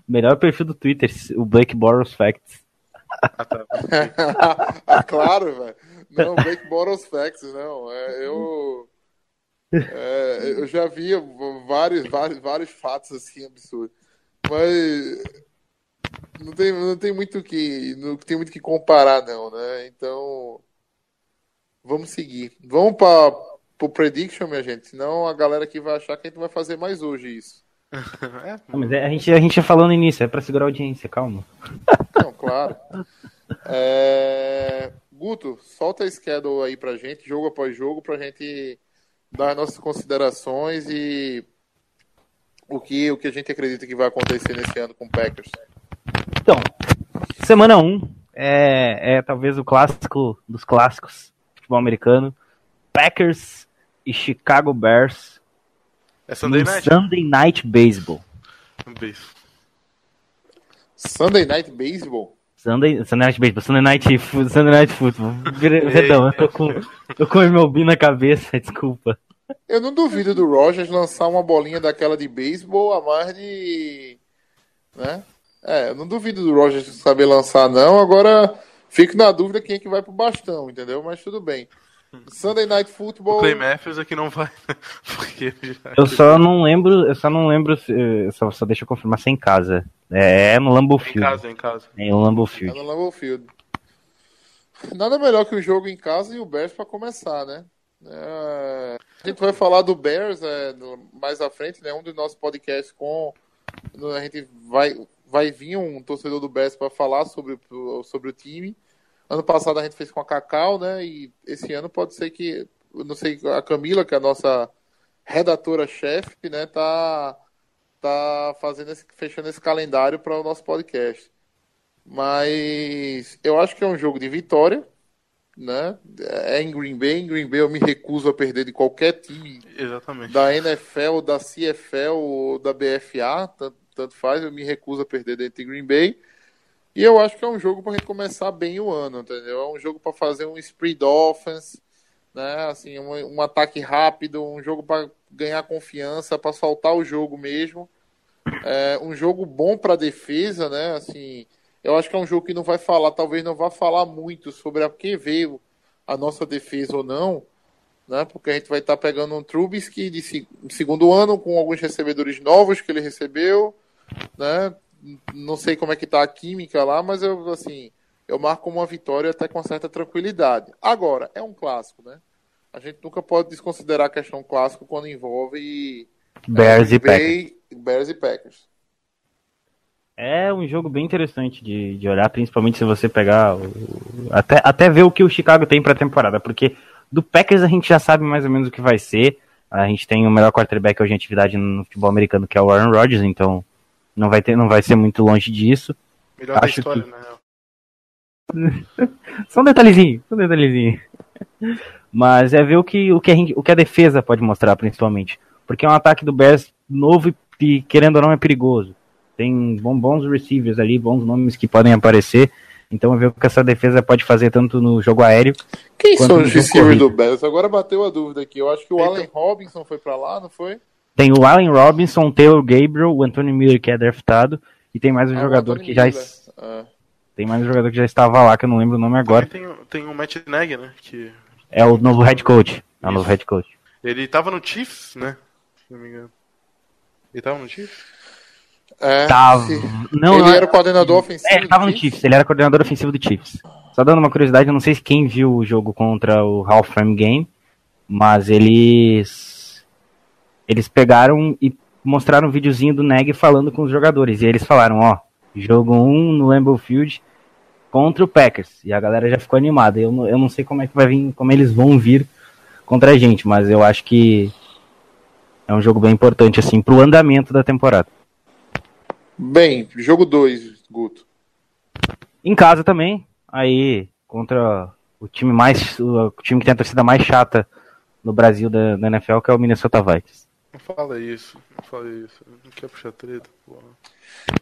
Melhor perfil do Twitter, o Blake Boros Facts. Ah, tá. ah, <laughs> claro, velho. Não, Blake Bortles Facts, não. É, eu... é, eu já vi vários, vários, vários fatos assim absurdos. Mas não tem, não tem muito que não tem muito que comparar não, né? Então vamos seguir. Vamos para o prediction, minha gente. Senão a galera aqui vai achar que a gente vai fazer mais hoje isso. <laughs> É, Não, mas é- a, gente, a gente ia falando no início, é pra segurar a audiência, calma. <laughs> Não, claro. É, Guto, solta a schedule aí pra gente, jogo após jogo, pra gente dar as nossas considerações e o que, o que a gente acredita que vai acontecer nesse ano com o Packers. Então, semana 1 é, é talvez o clássico dos clássicos do futebol americano. Packers e Chicago Bears é Sunday Night? Sunday Night Baseball. Um. Sunday Night Baseball? Sunday, Sunday Night Baseball, Sunday Night, Sunday Night Football. Perdão, eu tô com, tô com o MLB na cabeça, <laughs> desculpa. Eu não duvido do Rogers lançar uma bolinha daquela de beisebol a mais de. Né? É, eu não duvido do Rogers saber lançar, não. Agora, fico na dúvida quem é que vai pro bastão, entendeu? Mas tudo bem. Sunday Night Football. O Clay Matthews aqui não vai. <laughs> Porque já... Eu só não lembro, eu só não lembro, se- só, só deixa eu confirmar se é em casa. É, é no Lambeau Em Field. casa, em casa. É no Lambeau É Field. no Lambeau Field. Nada melhor que o jogo em casa e o Bears para começar, né? É, A gente vai falar do Bears é, no- mais à frente, né? Um dos nossos podcasts com. A gente vai, vai vir um torcedor do Bears para falar sobre, sobre o time. Ano passado a gente fez com a Cacau, né? E esse ano pode ser que. Não sei, a Camila, que é a nossa redatora-chefe, né? Tá, tá fazendo esse, fechando esse calendário para o nosso podcast. Mas eu acho que é um jogo de vitória, né? É em Green Bay. Em Green Bay eu me recuso a perder de qualquer time Exatamente. da NFL, da CFL ou da BFA, tanto, tanto faz, eu me recuso a perder dentro de Green Bay. E eu acho que é um jogo para a gente começar bem o ano, entendeu? É um jogo para fazer um spread offense, né? Assim, um, um ataque rápido, um jogo para ganhar confiança, para soltar o jogo mesmo. É um jogo bom para defesa, né? Assim, eu acho que é um jogo que não vai falar, talvez não vá falar muito sobre a que veio a nossa defesa ou não, né? Porque a gente vai estar pegando um Trubisky de se- segundo ano com alguns recebedores novos que ele recebeu, né? Não sei como é que tá a química lá, mas eu assim, eu marco uma vitória até com certa tranquilidade. Agora, é um clássico, né? A gente nunca pode desconsiderar a questão clássico quando envolve Bears e Green Packers. Bears e Packers. É um jogo bem interessante de, de olhar, principalmente se você pegar. o- até, até ver o que o Chicago tem pra temporada, porque do Packers a gente já sabe mais ou menos o que vai ser. A gente tem o melhor quarterback hoje em atividade no futebol americano, que é o Aaron Rodgers, então não vai, ter, não vai ser muito longe disso. Melhor da Acho história, que- na real. Só um detalhezinho, só um detalhezinho. Mas é ver o que, o que, a, gente, o que a defesa pode mostrar, principalmente. Porque é um ataque do Bears novo e, querendo ou não, é perigoso. Tem bons receivers ali, bons nomes que podem aparecer. Então é ver o que essa defesa pode fazer tanto no jogo aéreo. Quem são os receivers do Bears? Agora bateu a dúvida aqui. Eu acho que o Então- Allen Robinson foi pra lá, não foi? Tem o Allen Robinson, o Taylor Gabriel, o Anthony Miller que é draftado. E tem mais um Ah, jogador que já. Miller. É. Tem mais um jogador que já estava lá, que eu não lembro o nome agora. Tem, o- tem o Matt Nagy, né? Que É o novo head coach. É o novo head coach. ele tava no Chiefs, né? Se não me engano. Ele tava no Chiefs? É, Tava. se- Não, ele não, era o coordenador ofensivo. É, ele tava no do Chiefs, ele era coordenador ofensivo do Chiefs. Só dando uma curiosidade, eu não sei se quem viu o jogo contra o Hall Frame Game, mas eles eles pegaram e mostraram um videozinho do Neg falando com os jogadores, e eles falaram, ó, jogo 1 no Lambeau Field contra o Packers, e a galera já ficou animada. Eu, não- eu não sei como é que vai vir, como eles vão vir contra a gente, mas eu acho que é um jogo bem importante, assim, pro andamento da temporada. Bem, jogo 2, Guto. Em casa também, aí contra o time mais o time que tem a torcida mais chata no Brasil da, da NFL, que é o Minnesota Vikings. Não fala isso, não fala isso. Não quer puxar treta, porra.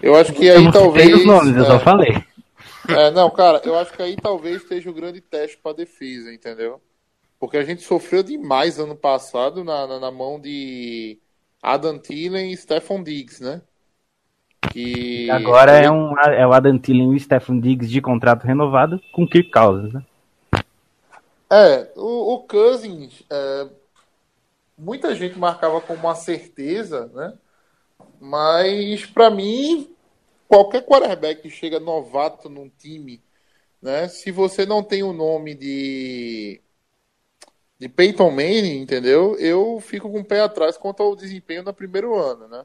Eu acho que eu aí não talvez. os nomes, eu é, só falei. é, não, cara, eu acho que aí talvez esteja o grande teste pra defesa, entendeu? Porque a gente sofreu demais ano passado na, na, na mão de Adam Thielen e Stephon Diggs, né? Que Agora é, um, é o Adam Thielen e o Stephen Diggs de contrato renovado com Kirk Cousins, né? É, o, o Cousins, é, muita gente marcava como uma certeza, né? Mas pra mim, qualquer quarterback que chega novato num time, né? Se você não tem o nome de de Peyton Manning, entendeu? Eu fico com o pé atrás quanto ao desempenho no primeiro ano, né?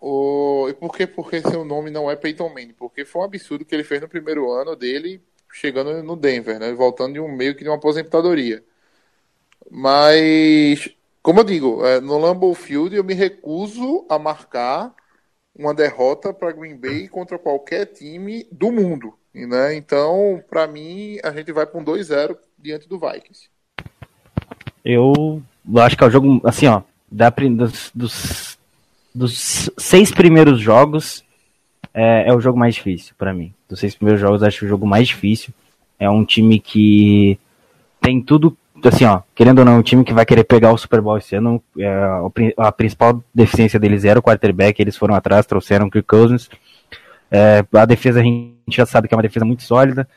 O... E por que porque seu nome não é Peyton Manning? Porque foi um absurdo que ele fez no primeiro ano dele chegando no Denver, né? Voltando de um meio que de uma aposentadoria. Mas, como eu digo, é, no Lambeau Field eu me recuso a marcar uma derrota para Green Bay contra qualquer time do mundo, né? Então, para mim, a gente vai para um 2-0 diante do Vikings. Eu acho que é o jogo, assim, ó, dos, dos, dos seis primeiros jogos, é, é o jogo mais difícil pra mim. Dos seis primeiros jogos, acho o jogo mais difícil. É um time que tem tudo, assim, ó, querendo ou não, o time que vai querer pegar o Super Bowl esse ano, é, a principal deficiência deles era o quarterback, eles foram atrás, trouxeram o Kirk Cousins. É, a defesa a gente já sabe que é uma defesa muito sólida.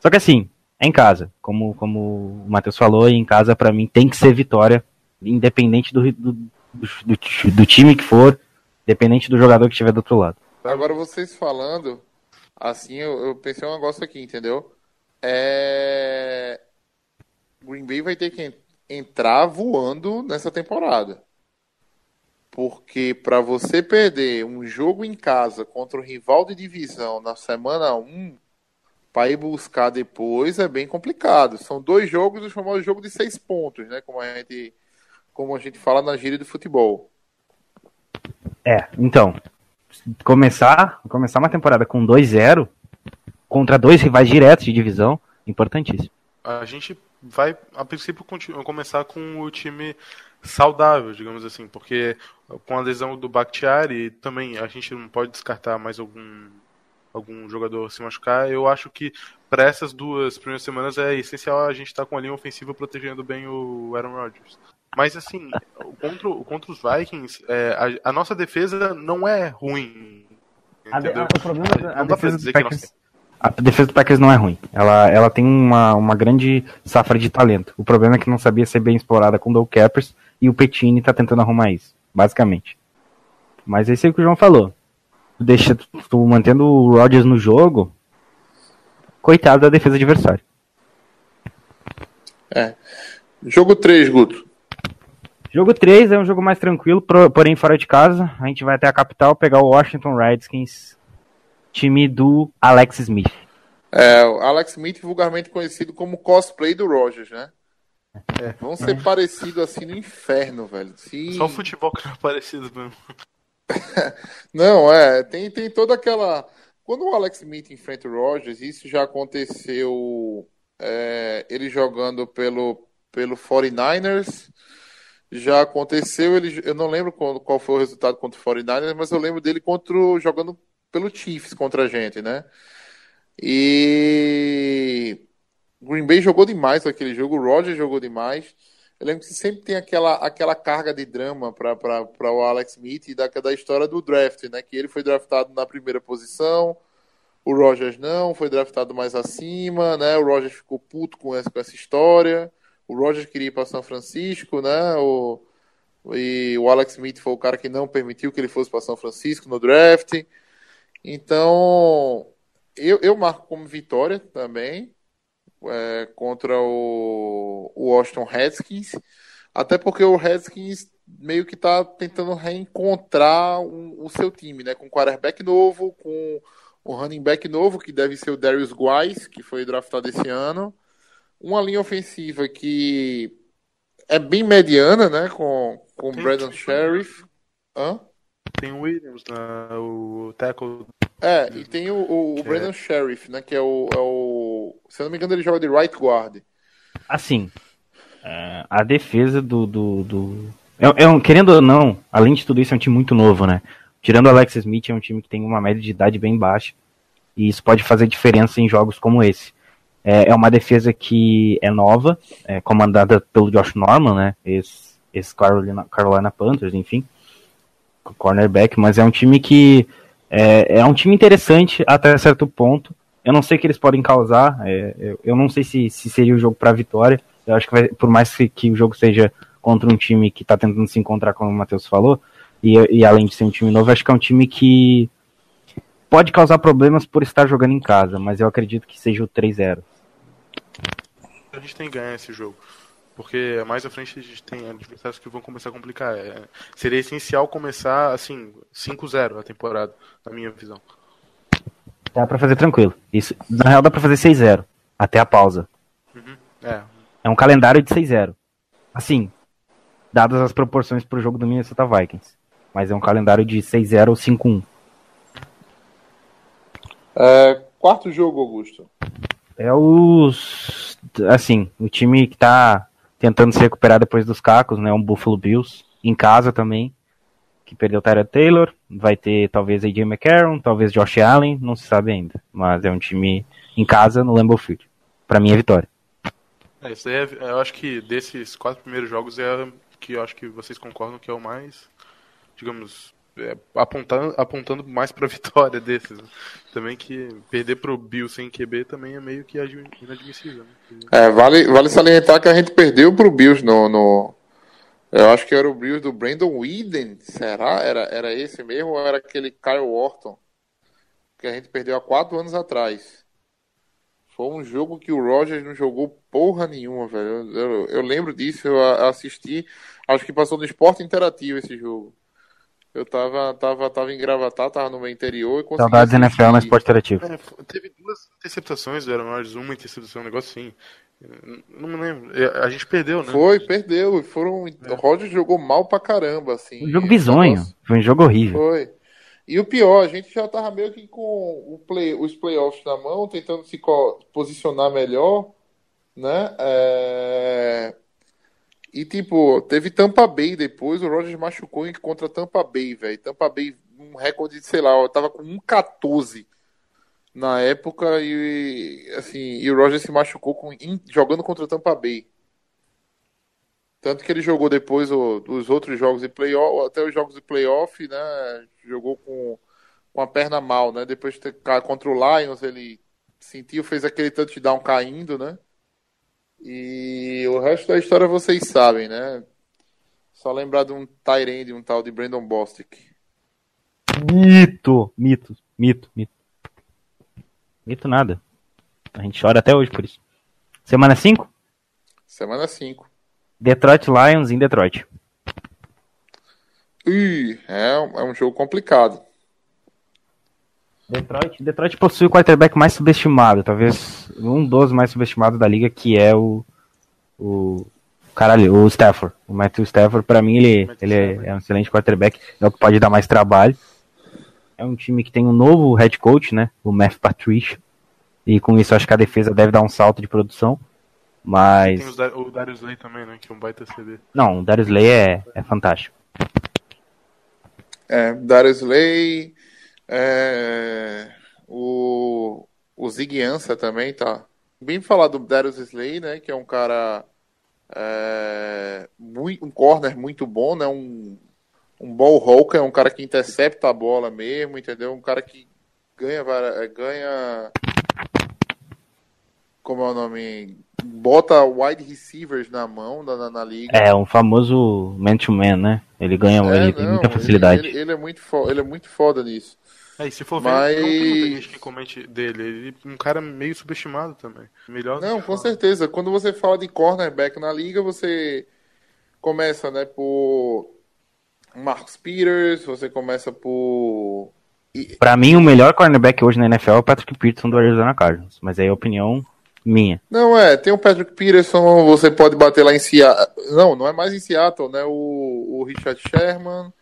Só que assim, é em casa, como, como o Matheus falou, em casa para mim tem que ser vitória, independente do, do, do, do, time que for, independente do jogador que estiver do outro lado. Agora vocês falando, assim, eu, eu pensei um negócio aqui, entendeu? É... Green Bay vai ter que entrar voando nessa temporada. Porque para você perder um jogo em casa contra o rival de divisão na semana 1, para ir buscar depois é bem complicado. São dois jogos, o famoso jogo de seis pontos, né? Como a gente, como a gente fala na gíria do futebol. É, então, começar, começar uma temporada com 2-0 contra dois rivais diretos de divisão, importantíssimo. A gente vai, a princípio, começar com o time saudável, digamos assim, porque com a lesão do Bakhtiari também a gente não pode descartar mais algum algum jogador se machucar. Eu acho que para essas duas primeiras semanas é essencial a gente estar tá com a linha ofensiva protegendo bem o Aaron Rodgers. Mas assim, contra, contra os Vikings, é, a, a, nossa defesa não é ruim. Entendeu? A, o problema da a defesa do Packers, a defesa do Packers não é ruim. Ela, ela tem uma, uma grande safra de talento. O problema é que não sabia ser bem explorada com o Dow Cappers e o Petini tá tentando arrumar isso, basicamente. Mas é isso aí que o João falou. Deixa, tu mantendo o Rodgers no jogo, coitado da defesa adversária. É. Jogo 3, Guto. Jogo 3 é um jogo mais tranquilo, porém fora de casa. A gente vai até a capital pegar o Washington Redskins, time do Alex Smith. É, o Alex Smith, vulgarmente conhecido como cosplay do Rogers, né? É. Vão ser é. parecidos assim no inferno, velho. Se... Só o futebol que é parecido mesmo. <laughs> Não, é, tem, tem toda aquela. Quando o Alex Smith enfrenta o Rogers, isso já aconteceu é, ele jogando pelo, pelo 49ers. Já aconteceu, ele, eu não lembro qual, qual foi o resultado contra o 49ers, mas eu lembro dele contra, jogando pelo Chiefs contra a gente, né? E Green Bay jogou demais aquele jogo, o Rogers jogou demais. Eu lembro que sempre tem aquela, aquela carga de drama para o Alex Smith da, da história do draft, né? Que ele foi draftado na primeira posição, o Rogers não, foi draftado mais acima, né? O Rogers ficou puto com essa, com essa história. O Rogers queria ir para São Francisco, né? O, e o Alex Smith foi o cara que não permitiu que ele fosse para São Francisco no draft. Então, eu, eu marco como vitória também é, contra o, o Washington Redskins, até porque o Redskins meio que está tentando reencontrar o, o, seu time, né? Com um quarterback novo, com o running back novo, que deve ser o Darius Guice, que foi draftado esse ano. Uma linha ofensiva que é bem mediana, né? Com, com o Brandon Sheriff. Hã? Tem o Williams, né? o tackle é, e tem o, o, o Brandon é. Sheriff, né? Que é o, é o. Se eu não me engano, ele joga de right guard. Assim, é, a defesa do. do, do... É, é um, querendo ou não, além de tudo isso, é um time muito novo, né? Tirando o Alex Smith, é um time que tem uma média de idade bem baixa. E isso pode fazer diferença em jogos como esse. É, é uma defesa que é nova, é comandada pelo Josh Norman, né? Esse, esse Carolina, Carolina Panthers, enfim. Cornerback, mas é um time que é, é um time interessante até certo ponto. Eu não sei o que eles podem causar. É, eu, eu, não sei se, se seria o jogo para vitória. Eu acho que vai, por mais que, que, o jogo seja contra um time que está tentando se encontrar, como o Matheus falou, e, e além de ser um time novo, acho que é um time que pode causar problemas por estar jogando em casa, mas eu acredito que seja o 3-0. A gente tem que ganhar esse jogo. Porque mais à frente a gente tem adversários que vão começar a complicar. É, seria essencial começar assim, 5-0 a temporada, na minha visão. Dá pra fazer tranquilo. Isso, na real dá pra fazer 6-0. Até a pausa. Uhum, é. é um calendário de 6-0. Assim, dadas as proporções pro jogo do Minnesota Vikings. Mas é um calendário de 6-0 ou 5-1. É, quarto jogo, Augusto. É os. Assim, o time que tá tentando se recuperar depois dos cacos, né? Um Buffalo Bills em casa também, que perdeu Tyra Taylor, vai ter talvez AJ McCarron, talvez Josh Allen, não se sabe ainda, mas é um time em casa no Lambeau Field. Para mim é vitória. É, isso é, eu acho que desses quatro primeiros jogos é que eu acho que vocês concordam que é o mais, digamos, apontando, apontando mais pra <laughs> vitória desses. Também que perder pro Bill sem QB também é meio que inadmissível. Né? É, vale, vale salientar que a gente perdeu pro Bills no, no... Eu acho que era o Bills do Brandon Whedon, será? Era, era esse mesmo ou era aquele Kyle Orton? Que a gente perdeu há quatro anos atrás. Foi um jogo que o Rogers não jogou porra nenhuma, velho. Eu, eu, eu lembro disso, eu assisti. Acho que passou no esporte interativo esse jogo. Eu tava, tava, tava em Gravatar, tava no meu interior e consegui. Saudades NFL no esporte interativo. É, teve duas interceptações do Aaron Rodgers, uma interceptação, um negócio assim. Não me lembro. É, a gente perdeu, né? Foi, perdeu. Foram... É. O Rodgers jogou mal pra caramba, assim. Um jogo bizonho. Foi um jogo horrível. Foi. E o pior, a gente já tava meio que com o play, os playoffs na mão, tentando se posicionar melhor, né? É... E, tipo, teve Tampa Bay depois, o Rogers machucou contra Tampa Bay, velho. Tampa Bay, um recorde de, sei lá, eu tava com 1,14 na época e, assim, e o Rogers se machucou com, jogando contra Tampa Bay. Tanto que ele jogou depois o, os outros jogos de playoff, até os jogos de playoff, né? Jogou com, com a perna mal, né? Depois de ter contra o Lions, ele sentiu, fez aquele touchdown caindo, né? E o resto da história vocês sabem, né? Só lembrar de um Tyrande, um tal de Brandon Bostic. Mito, mito, mito, mito. Mito nada. A gente chora até hoje por isso. Semana 5? Semana 5. Detroit Lions em Detroit. Ih, é, é um jogo complicado. Detroit, Detroit possui o quarterback mais subestimado, talvez um dos mais subestimados da liga, que é o o caralho, o Stafford. O Matthew Stafford, para mim, ele, ele é, é, um excelente quarterback, é o que pode dar mais trabalho. É um time que tem um novo head coach, né? O Matt Patricia. E com isso acho que a defesa deve dar um salto de produção. Mas. Tem o Darius Lay também, né? Que é um baita CD. Não, o Darius Lay é, é fantástico. É, Darius Lay. É, o, o Zig Ansah também tá. Bem falar do Darius Slay, né? Que é um cara. É, muito, um corner muito bom, né? Um, um ball hawker, é um cara que intercepta a bola mesmo, entendeu? Um cara que ganha. É, ganha como é o nome? Bota wide receivers na mão na, na, liga. É, um famoso man-to-man, -man, né? Ele ganha é, ele tem muita facilidade. Ele, ele, ele, é muito ele é muito foda nisso. É, e se for ver, Mas... não tem muita gente que comente dele. Ele é um cara meio subestimado também. Melhor Não, com certeza. Quando você fala de cornerback na liga, você começa, né, por Marcos Peters, você começa por. Pra mim, o melhor cornerback hoje na NFL é o Patrick Peterson do Arizona Cardinals. Mas aí é opinião minha. Não, é, tem o Patrick Peterson, você pode bater lá em Seattle. Não, não é mais em Seattle, né? O, o Richard Sherman.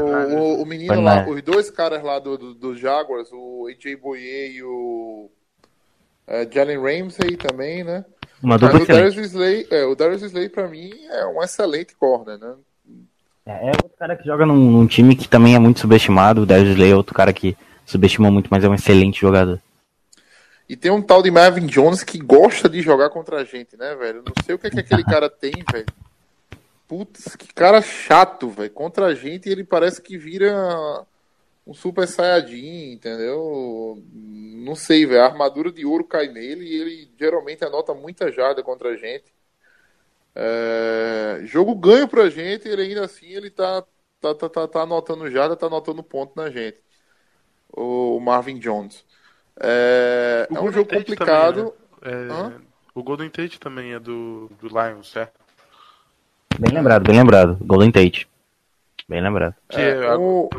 O, o, o, menino lá, os dois caras lá do, do, do Jaguars, o AJ Boye e o é, Jalen Ramsey também, né? Uma dupla Mas o Darius Slay, é, o Darius Slay pra mim é um excelente corner, né? É, é outro cara que joga num, num, time que também é muito subestimado. O Darius Slay é outro cara que subestima muito, mas é um excelente jogador. E tem um tal de Marvin Jones que gosta de jogar contra a gente, né, velho? Não sei o que, é que aquele <laughs> cara tem, velho. Putz, que cara chato, velho. Contra a gente ele parece que vira um super saiyajin, entendeu? Não sei, velho. A armadura de ouro cai nele e ele geralmente anota muita jarda contra a gente. É... Jogo ganho pra gente, ele ainda assim ele tá, tá, tá, tá, tá anotando jarda, tá anotando ponto na gente. O Marvin Jones. É, é um jogo complicado. Também, né? é... O Golden Tate também é do, do Lions, certo? Bem lembrado, bem lembrado. Golden Tate. Bem lembrado. É, é, o...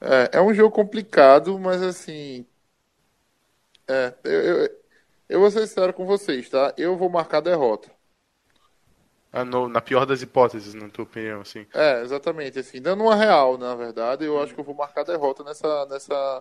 é, é um jogo complicado, mas assim. É, eu, eu, eu vou ser sincero com vocês, tá? Eu vou marcar derrota. Ah, no, na pior das hipóteses, na tua opinião, assim. É, exatamente, assim, dando uma real, na verdade, eu acho que eu vou marcar derrota nessa, nessa,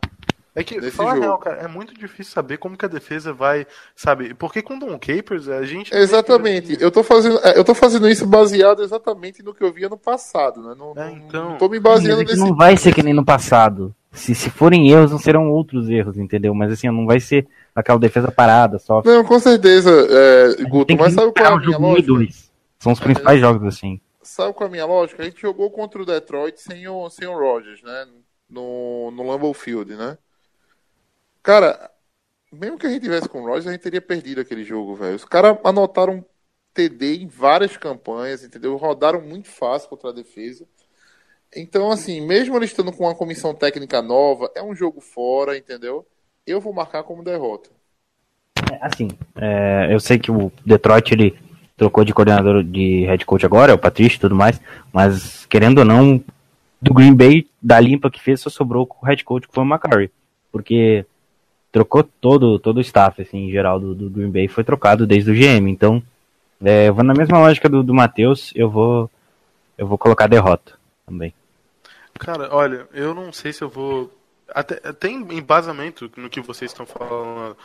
é que, fala real, cara, é muito difícil saber como que a defesa vai, sabe? Porque com Don Capers, a gente... Exatamente, eu tô, fazendo, é, eu tô fazendo isso baseado exatamente no que eu via no passado, né? Não, é, então... não tô me baseando nesse... não vai ser que nem no passado. Se, se forem erros, não serão outros erros, entendeu? Mas assim, não vai ser aquela defesa parada, só. Não, com certeza, é, Guto, mas sabe qual é a minha lógica? Dois. São os principais é, jogos, assim. Sabe qual é a minha lógica? A gente jogou contra o Detroit sem o, sem o Rodgers, né? No, no Lambeau Field, né? Cara, mesmo que a gente tivesse com o Rodgers, a gente teria perdido aquele jogo, velho. Os caras anotaram TD em várias campanhas, entendeu? Rodaram muito fácil contra a defesa. Então, assim, mesmo eles estando com uma comissão técnica nova, é um jogo fora, entendeu? Eu vou marcar como derrota. É, assim, é, eu sei que o Detroit ele trocou de coordenador de head coach agora, é o Patrício e tudo mais, mas querendo ou não, do Green Bay, da limpa que fez, só sobrou o head coach que foi o McCarry, porque trocou todo, todo o staff, assim, em geral, do, do Green Bay foi trocado desde o GM, então, é, eu vou na mesma lógica do, do Matheus, eu vou, eu vou colocar derrota também. Cara, olha, eu não sei se eu vou. Até, tem embasamento no que vocês estão falando.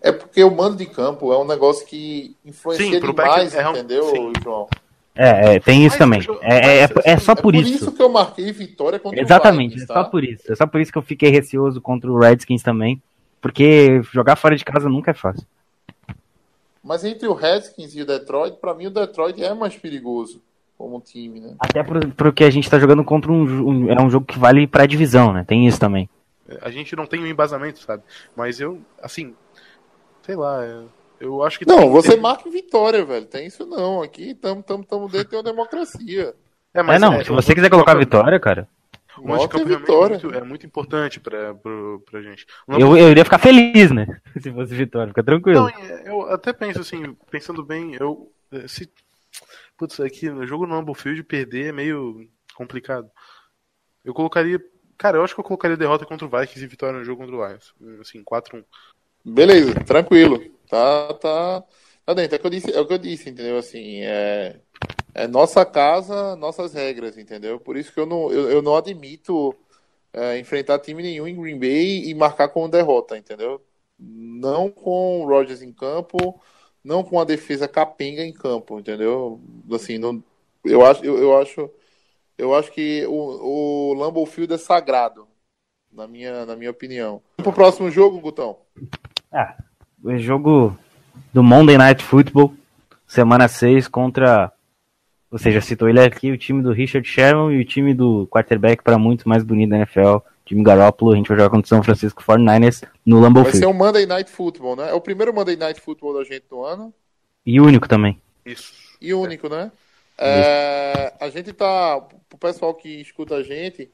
É porque o mando de campo é um negócio que influencia Sim, demais, é um... entendeu, Sim. João? É, é, tem isso mas, também. É, é, é, só por, é por isso. isso que eu marquei vitória contra Exatamente, o Vikings, tá? é só por isso. É só por isso que eu fiquei receoso contra o Redskins também. Porque jogar fora de casa nunca é fácil. Mas entre o Redskins e o Detroit, para mim o Detroit é mais perigoso como time, né? Até porque a gente tá jogando contra um, um, é um jogo que vale pra divisão, né? Tem isso também. A gente não tem um embasamento, sabe? Mas eu, assim, sei lá, eu acho que. Não, você marca em vitória, velho. Tem isso não. Aqui estamos tamo, tamo dentro de uma democracia. É, mas é, não, é, se você quiser colocar vitória, cara. O de campo vitória. É, muito, é muito importante pra, pra gente. Eu, eu iria ficar feliz, né? <laughs> Se fosse vitória, fica tranquilo. Não, eu até penso assim, pensando bem, eu. Se Putz, aqui no jogo no Humble Field perder é meio complicado. Eu colocaria. Cara, eu acho que eu colocaria derrota contra o Vikings e vitória no jogo contra o Lions. Assim, 4-1. Beleza, tranquilo. Tá, tá. Tá dentro. É o que eu disse, é o que eu disse entendeu? Assim, é, é nossa casa, nossas regras, entendeu? Por isso que eu não, eu, eu não admito é, enfrentar time nenhum em Green Bay e marcar como derrota, entendeu? Não com o Rodgers em campo não com a defesa capenga em campo, entendeu? Assim, não, eu acho, eu, eu acho, eu acho que o, o Lambeau Field é sagrado, na minha, na minha opinião. Vamos pro próximo jogo, Gutão. Ah, jogo do Monday Night Football, semana 6 contra você já citou ele aqui, o time do Richard Sherman e o time do quarterback para muito mais bonito da NFL, time Garoppolo, a gente vai jogar contra o São Francisco 49ers no Lambeau Field. Vai ser um Monday Night Football, né? É o primeiro Monday Night Football da gente do ano. E único também. Isso. E único, né? É, a gente tá, pro pessoal que escuta a gente,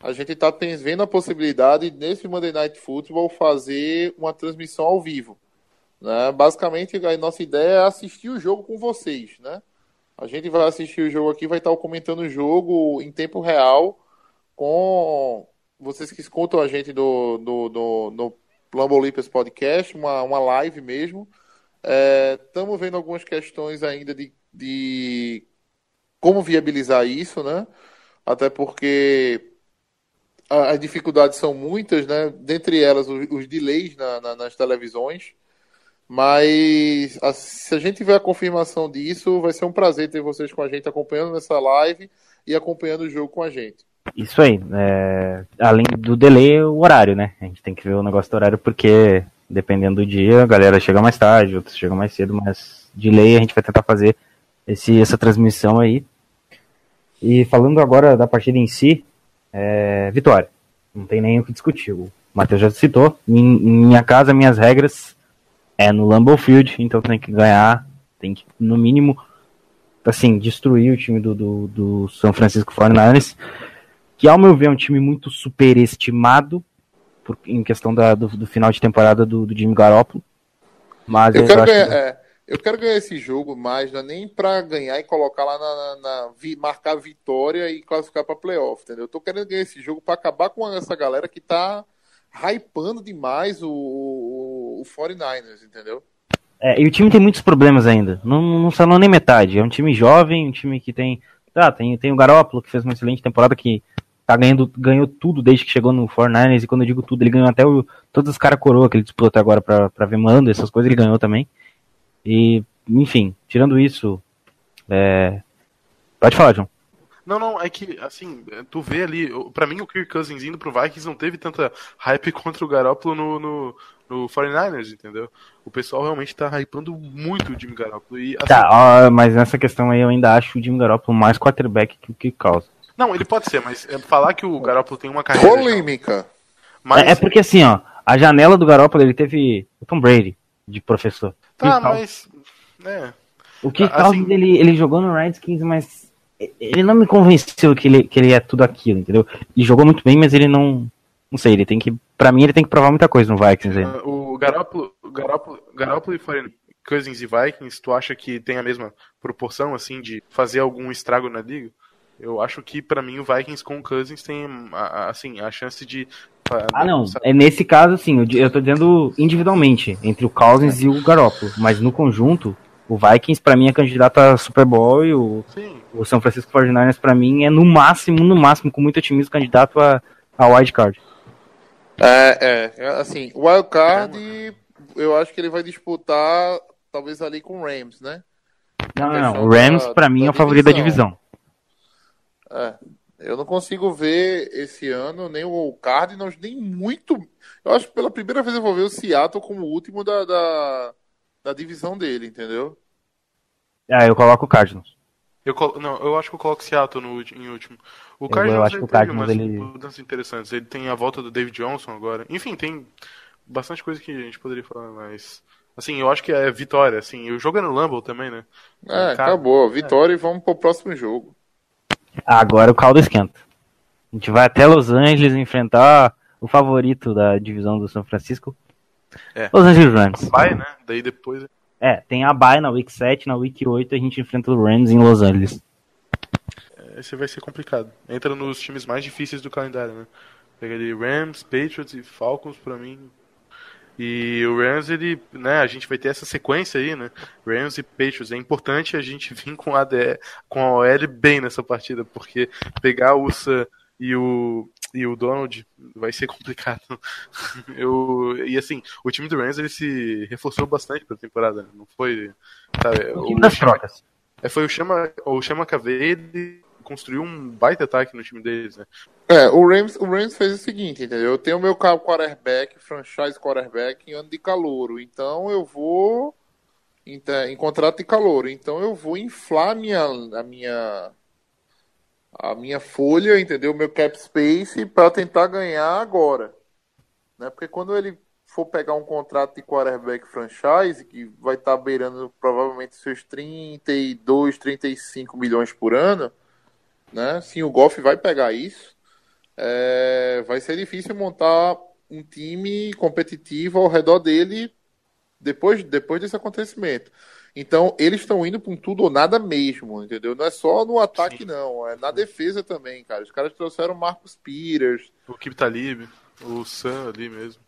a gente tá vendo a possibilidade nesse Monday Night Football fazer uma transmissão ao vivo. Né? Basicamente, a nossa ideia é assistir o jogo com vocês, né? A gente vai assistir o jogo aqui, vai estar comentando o jogo em tempo real com vocês que escutam a gente do, do, do, do Plumbo Podcast, uma, uma live mesmo. Estamos é, vendo algumas questões ainda de, de como viabilizar isso, né? Até porque as dificuldades são muitas, né? Dentre elas, os, os delays na, na, nas televisões. Mas a, se a gente tiver a confirmação disso, vai ser um prazer ter vocês com a gente acompanhando nessa live e acompanhando o jogo com a gente. Isso aí. É, além do delay, o horário, né? A gente tem que ver o negócio do horário porque, dependendo do dia, a galera chega mais tarde, outros chegam mais cedo, mas de lei a gente vai tentar fazer esse, essa transmissão aí. E falando agora da partida em si, é, vitória. Não tem nem o que discutir. O Matheus já citou. Minha casa, minhas regras é no Lambeau Field, então tem que ganhar, tem que, no mínimo, assim, destruir o time do, do, do São Francisco 49ers que ao meu ver é um time muito superestimado por, em questão da, do, do, final de temporada do, do Jimmy Garoppolo. Mas eu, quero ganhar, que... é, eu quero ganhar esse jogo mais, não é nem para ganhar e colocar lá na, na, na vi, marcar vitória e classificar para playoff, entendeu? Eu tô querendo ganhar esse jogo para acabar com essa galera que tá hypando demais o, o, o 49ers, entendeu? É, e o time tem muitos problemas ainda. Não, não sanou nem metade. É um time jovem, um time que tem. Tá, tem, tem o Garópolo, que fez uma excelente temporada, que tá ganhando, ganhou tudo desde que chegou no 49ers, e quando eu digo tudo, ele ganhou até o, todos os caras coroa que ele disputou até agora pra, pra ver mando, essas coisas ele ganhou também. E, enfim, tirando isso, é... pode falar, João. Não, não, é que, assim, tu vê ali, para mim o Kirk Cousins indo pro Vikings não teve tanta hype <laughs> contra o Garoppolo no, no, no 49ers, entendeu? O pessoal realmente tá hypando muito o Jimmy Garoppolo. E, assim, Tá, ó, mas nessa questão aí eu ainda acho o Jimmy Garoppolo mais quarterback que o que causa. Não, ele pode ser, mas é, falar que o Garoppolo tem uma carreira. Polêmica. Mas, É, é porque assim, ó, a janela do Garoppolo ele teve o Tom Brady de professor. Tá, o Cal- mas. Né, O que assim- Cousins, ele, ele jogou no Redskins, mas ele não me convenceu que ele, que ele é tudo aquilo, entendeu? Ele jogou muito bem, mas ele não. Não sei, ele tem que. Pra mim, ele tem que provar muita coisa no Vikings ainda. o Garoppolo, o Garoppolo, Garoppolo e 49 Cousins e Vikings, tu acha que tem a mesma proporção, assim, de fazer algum estrago na liga? Eu acho que, pra mim, o Vikings com o Cousins tem, assim, a chance de... Ah, não. É nesse caso, assim, eu, tô dizendo individualmente, entre o Cousins e o Garoppolo. Mas no conjunto, o Vikings, pra mim, é candidato a Super Bowl e o, o São Francisco 49ers, pra mim, é no máximo, no máximo, com muito otimismo, candidato a, a wild card. É, é, assim, o Wildcard, eu acho que ele vai disputar, talvez ali com o Rams, né? Não, não, não. O Rams, pra mim, da é o favorito da divisão. divisão. É, eu não consigo ver esse ano nem o Cardinals, nem muito. Eu acho que pela primeira vez eu vou ver o Seattle como o último da, da, da divisão dele, entendeu? Ah, eu coloco o Cardinals. Eu, colo- não, eu acho que eu coloco o Seattle no, em último. O Eu- Cardinals eu acho ele que o teve Cardinals, umas ele- mudanças interessantes. Ele tem a volta do David Johnson agora. Enfim, tem bastante coisa que a gente poderia falar, mas... Assim, eu acho que é vitória, assim. O jogo é no Lambeau também, né? É, Cara, acabou. Vitória e vamos pro próximo jogo. Agora o caldo esquenta. A gente vai até Los Angeles enfrentar o favorito da divisão do São Francisco. É. Los Angeles Rams. Vai, né? Daí depois... É, tem a bye na Week 7, na Week 8 a gente enfrenta o Rams em Los Angeles. Esse vai ser complicado. Entra nos times mais difíceis do calendário, né? Pega ali Rams, Patriots e Falcons pra mim. E o Rams, ele, né, a gente vai ter essa sequência aí, né? Rams e Patriots. É importante a gente <laughs> vir com a ADE, com a OL bem nessa partida, porque pegar o USA e o e o Donald vai ser <laughs> complicado. Eu e assim, o time do Rams ele se reforçou bastante pra temporada, né? não foi, sabe? O time das trocas. É, foi o Chama, o Chama Cavei, ele construiu um baita ataque no time deles, né? É, o Rams, o Rams fez o seguinte, entendeu? Eu tenho o meu carro quarterback, franchise quarterback em ano de calouro. Então eu vou em, em contrato de calouro. Então eu vou inflar minha, a minha a minha folha, entendeu? Meu cap space para tentar ganhar agora. Né? Porque quando ele for pegar um contrato de quarterback franchise, que vai estar beirando provavelmente seus 32, 35 milhões por ano, né? Sim, o Goff vai pegar isso. É, vai ser difícil montar um time competitivo ao redor dele depois, depois desse acontecimento. Então, eles estão indo com tudo ou nada mesmo, entendeu? Não é só no ataque, Sim. não. É na defesa também, cara. Os caras trouxeram o Marcos Peters. O Kip Talib, o Sam ali mesmo.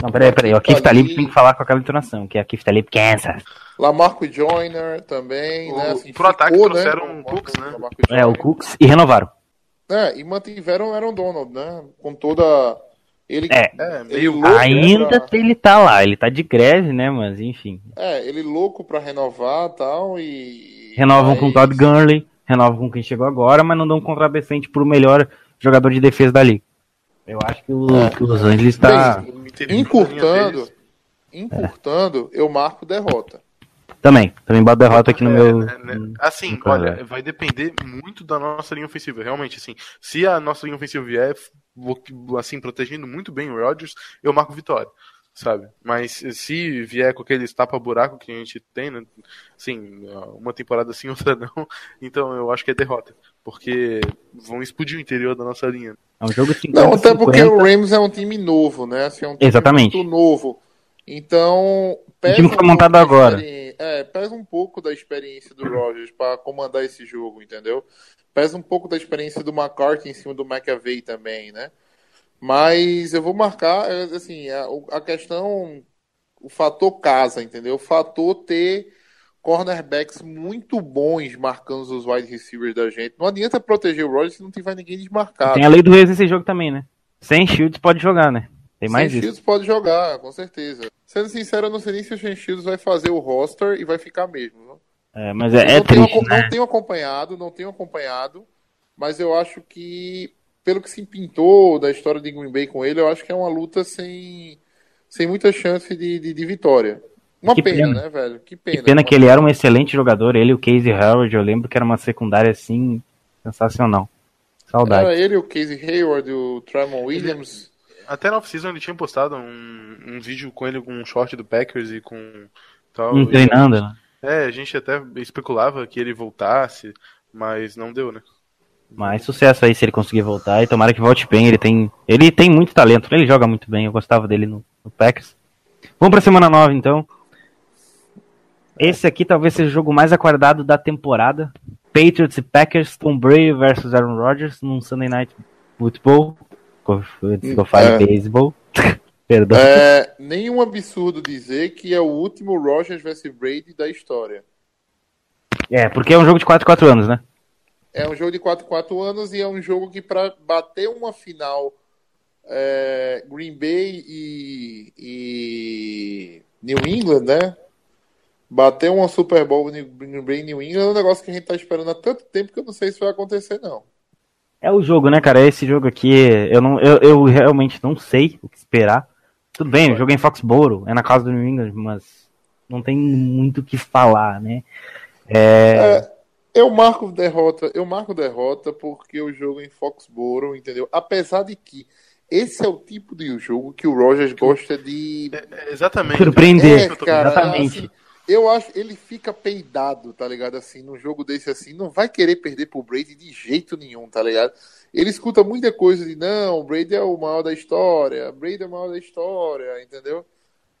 Não, peraí, peraí. O Keith Ali. Talib tem que falar com aquela entonação, que é a Keith Talib Kansas. Lamarco Joyner também, O- né? Assim, pro ataque ficou, trouxeram né, o Cooks, né? É, o. Cooks e renovaram. É, e mantiveram o Aaron Donald, né? Com toda. Ele, É. É, ele meio louco, né, Ainda pra- ele tá lá, ele tá de greve, né, mas enfim. É, ele louco pra renovar e tal, e... Renovam mas- com o Todd Gurley, renovam com quem chegou agora, mas não dão um contrato decente pro melhor jogador de defesa da liga. Eu acho que o, É. que o Los Angeles tá. Bem, Encurtando, encurtando, eu marco derrota. Também, também boto derrota aqui no É, meu. né, né, Assim, no olha, vai depender muito da nossa linha ofensiva. Realmente, assim, se a nossa linha ofensiva vier, assim, protegendo muito bem o Rodgers, eu marco vitória, sabe? Mas se vier com aqueles tapa-buraco que a gente tem, né? Assim, uma temporada sim, <laughs> outra não, então eu acho que é derrota. Porque vão explodir o interior da nossa linha. É um jogo 50, Não, até porque 50. o Rams é um time novo, né? Assim, é um time Exatamente. muito novo. Então, pesa time que foi um montado pouco da agora. É, pesa um pouco da experiência do Rogers para comandar esse jogo, entendeu? Pesa um pouco da experiência do McCarthy em cima do McAvey também, né? Mas eu vou marcar, é, assim, a, o- a questão, o fator casa, entendeu? O fator ter cornerbacks muito bons marcando os wide receivers da gente. Não adianta proteger o Rogers se não tiver ninguém desmarcado. Tem a lei do ex nesse jogo também, né? Sem shields pode jogar, né? Tem mais Sem isso. Shields pode jogar, com certeza. Sendo sincero, eu não sei nem se o Shane Shields vai fazer o roster e vai ficar mesmo. É, mas é, Eu é não, tenho, triste, aco- né? não tenho acompanhado, não tenho acompanhado, mas eu acho que, pelo que se pintou da história de Green Bay com ele, eu acho que é uma luta sem, sem muita chance de, de, de vitória. Uma Que pena, pena. né, velho? Que pena. Que pena Uma que ele era um excelente jogador, ele e o Casey Howard, eu lembro que era uma secundária assim, sensacional. Saudade. Era ele, o Casey Hayward, o Tremon Williams. Até na off-season ele tinha postado um, um vídeo com ele com um short do Packers e com tal. Hum, treinando, né? É, a gente até especulava que ele voltasse, mas não deu, né? Mas sucesso aí se ele conseguir voltar e tomara que volte bem. Ele tem, ele tem muito talento, ele joga muito bem. Eu gostava dele no, no Packers. Vamos pra semana 9 então. Esse aqui talvez seja o jogo mais aguardado da temporada. Patriots e Packers, Tom Brady versus Aaron Rodgers num Sunday Night Football. Antes que eu fale É. beisebol. <laughs> Perdão. É, nenhum absurdo dizer que é o último Rogers vs Brady da história. É, porque é um jogo de 4 4 anos, né? É um jogo de 4 4 anos e é um jogo que para bater uma final é, Green Bay e, e New England, né? Bater uma Super Bowl Green Bay e New England é um negócio que a gente tá esperando há tanto tempo que eu não sei se vai acontecer, não. É o jogo, né, cara? Esse jogo aqui, eu, não, eu, eu realmente não sei o que esperar. Tudo bem, o jogo é em Foxborough, é na casa do New England, mas não tem muito o que falar, né? É, É, eu marco derrota, eu marco derrota porque o jogo em Foxborough, entendeu? Apesar de que esse é o tipo de jogo que o Rogers gosta de É, exatamente. surpreender. É, cara, exatamente. assim, eu acho ele fica peidado, tá ligado? Assim, num jogo desse assim, não vai querer perder pro Brady de jeito nenhum, tá ligado? Ele escuta muita coisa de não, o Brady é o maior da história, Brady é o maior da história, entendeu?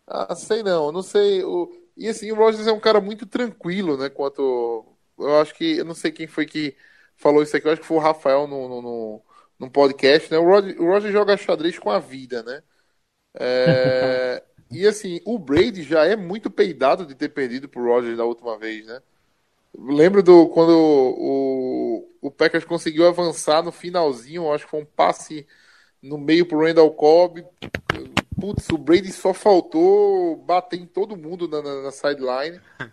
Ah, sei não, não sei. O... E assim, o Rogers é um cara muito tranquilo, né? Quanto. Eu acho que. Eu não sei quem foi que falou isso aqui, eu acho que foi o Rafael no, no, no, num podcast, né? O Rogers, o Rogers joga xadrez com a vida, né? É, <laughs> e assim, o Brady já é muito peidado de ter perdido pro Rogers da última vez, né? Lembro do quando o, o Packers conseguiu avançar no finalzinho, acho que foi um passe no meio pro Randall Cobb. Putz, o Brady só faltou bater em todo mundo na, na, na sideline. <laughs>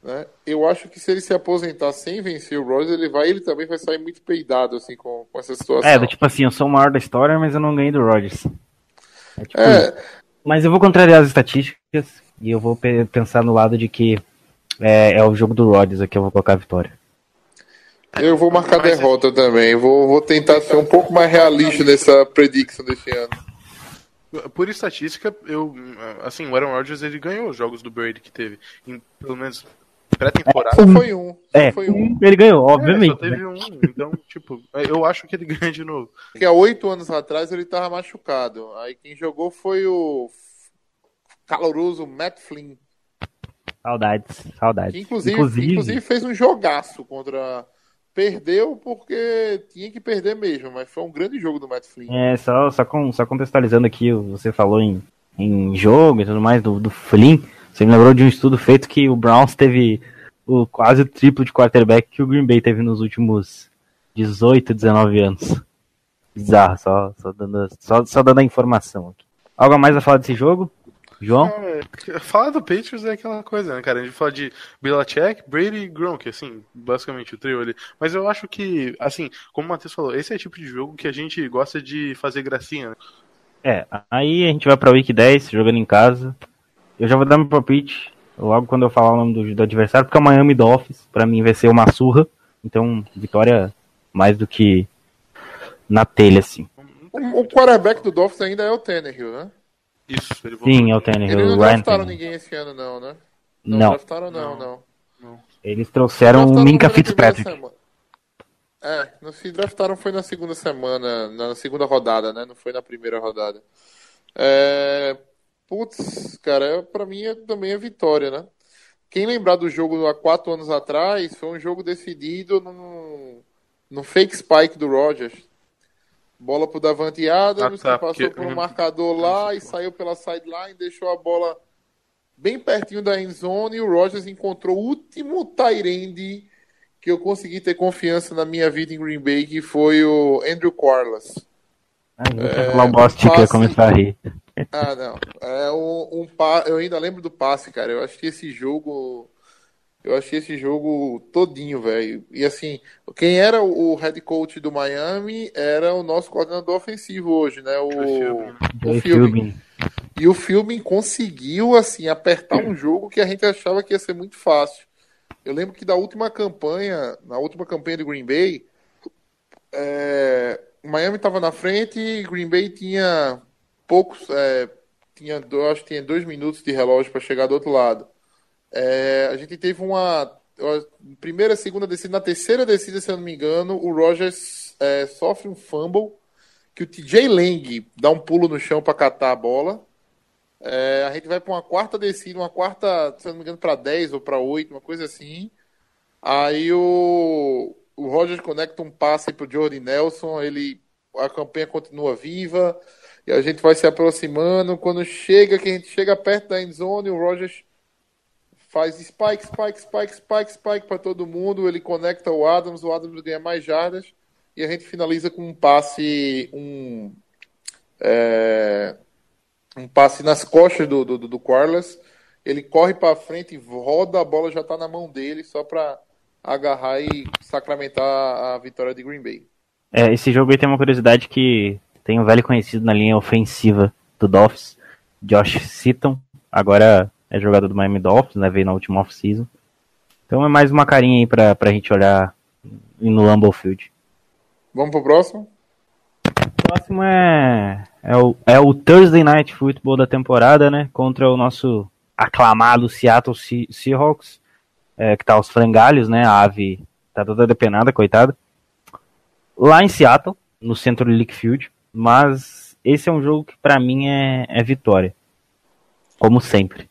Né? Eu acho que se ele se aposentar sem vencer o Rogers, ele vai, ele também vai sair muito peidado assim com, com essa situação. É, tipo assim, eu sou o maior da história, mas eu não ganhei do Rodgers. É tipo. É, Mas eu vou contrariar as estatísticas e eu vou pe- pensar no lado de que é, é o jogo do Rodgers aqui, eu vou colocar a vitória. eu vou marcar Mas- derrota também. Vou, vou tentar ser um pouco mais realista nessa prediction desse ano. Por estatística, eu. Assim, o Aaron Rodgers ele ganhou os jogos do Brady que teve. Em, pelo menos pré-temporada. Só foi um. É, foi um. ele ganhou, É, obviamente. só teve um. Então, tipo, eu acho que ele ganha de novo. Porque há oito anos atrás ele tava machucado. Aí quem jogou foi o caloroso Matt Flynn. Saudades, saudades. Que inclusive, inclusive... fez um jogaço contra. Perdeu porque tinha que perder mesmo, mas foi um grande jogo do Matt Flynn. É, só, só, com, só contextualizando aqui, você falou em, em jogo e tudo mais do, do Flynn. Você me lembrou de um estudo feito que o Browns teve o quase o triplo de quarterback que o Green Bay teve nos últimos 18, 19 anos. Bizarro, só, só, dando, só, só dando a informação aqui. Algo a mais a falar desse jogo? João? É, falar do Patriots é aquela coisa, né, cara? A gente fala de Belichick, Brady e Gronk, assim, basicamente o trio ali. Mas eu acho que, assim, como o Matheus falou, esse é o tipo de jogo que a gente gosta de fazer gracinha, né? É, aí a gente vai pra Week 10, jogando em casa. Eu já vou dar meu palpite logo quando eu falar o nome do, do adversário, porque é o Miami Dolphins, pra mim vai ser uma surra. Então, vitória mais do que na telha, assim. O, o quarterback do Dolphins ainda é o Tannehill, né? Isso, ele voltou. Sim, é o Tannehill, Eles não draftaram ninguém esse ano, não, né? Não, draftaram, não, Não. não. eles trouxeram o Minka Fitzpatrick. É, não se draftaram foi na segunda semana, na segunda rodada, né? Não foi na primeira rodada. É, putz, cara, é- pra mim é, também é vitória, né? Quem lembrar do jogo há quatro anos atrás, foi um jogo decidido no, no fake spike do Rogers. Bola pro Davante Adams, Ah, tá, que passou porque- por um marcador lá e saiu pela sideline, deixou a bola bem pertinho da end zone e o Rogers encontrou o último Tyrande que eu consegui ter confiança na minha vida em Green Bay, que foi o Andrew eu ia falar o ia passe- começar a rir. Ah, não. É um, um pa... Eu ainda lembro do passe, cara. Eu acho que esse jogo. Eu achei esse jogo todinho, velho. E assim, quem era o head coach do Miami era o nosso coordenador ofensivo hoje, né? O, Philbin. Philbin. E o filme conseguiu, assim, apertar um jogo que a gente achava que ia ser muito fácil. Eu lembro que da última campanha, na última campanha de Green Bay, é, Miami estava na frente e Green Bay tinha poucos, é, tinha, acho que tinha dois minutos de relógio para chegar do outro lado. É, a gente teve uma primeira, segunda descida, na terceira descida, se eu não me engano, o Rogers é, sofre um fumble que o TJ Lang dá um pulo no chão para catar a bola. É, a gente vai para uma quarta descida, uma quarta, se eu não me engano, para 10 ou para 8, uma coisa assim. Aí o, o Rogers conecta um passe para o Jordan Nelson, ele, a campanha continua viva e a gente vai se aproximando. Quando chega, que a gente chega perto da endzone, o Rogers faz spike, spike, spike, spike, spike para todo mundo. Ele conecta o Adams, o Adams ganha mais jardas e a gente finaliza com um passe, um, é, um passe nas costas do, do, do Carlos. Ele corre para frente, roda, a bola já está na mão dele, só para agarrar e sacramentar a vitória de Green Bay. É, esse jogo aí tem uma curiosidade que tem um velho conhecido na linha ofensiva do Dolphins, Josh Seaton, agora é jogador do Miami Dolphins, né, veio na última off-season. Então é mais uma carinha aí pra, pra gente olhar no Lambeau Field. Vamos pro próximo? O próximo é, é, o, é o Thursday Night Football da temporada, né? Contra o nosso aclamado Seattle Seahawks, é, que tá aos frangalhos, né? A ave tá toda depenada, coitada. Lá em Seattle, no centro League Field. Mas esse é um jogo que para mim é, é vitória. Como sempre.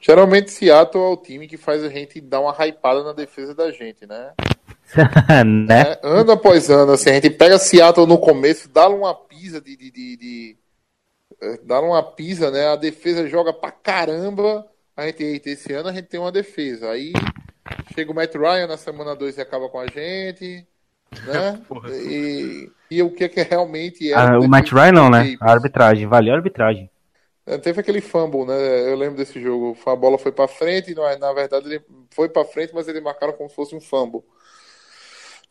Geralmente Seattle é o time que faz a gente dar uma hypada na defesa da gente, né? <laughs> né? É, ano após ano, assim, a gente pega Seattle no começo, dá uma pisa de, de, de, de é, dá uma pisa, né? A defesa joga pra caramba. A gente, esse ano a gente tem uma defesa. Aí chega o Matt Ryan na semana 2 e acaba com a gente, né? <laughs> e, e o que é que realmente é. Ah, o Matt Ryan não, né? A arbitragem, valeu a arbitragem. É, teve aquele fumble, né? Eu lembro desse jogo. A bola foi para frente, não, na verdade ele foi para frente, mas eles marcaram como se fosse um fumble.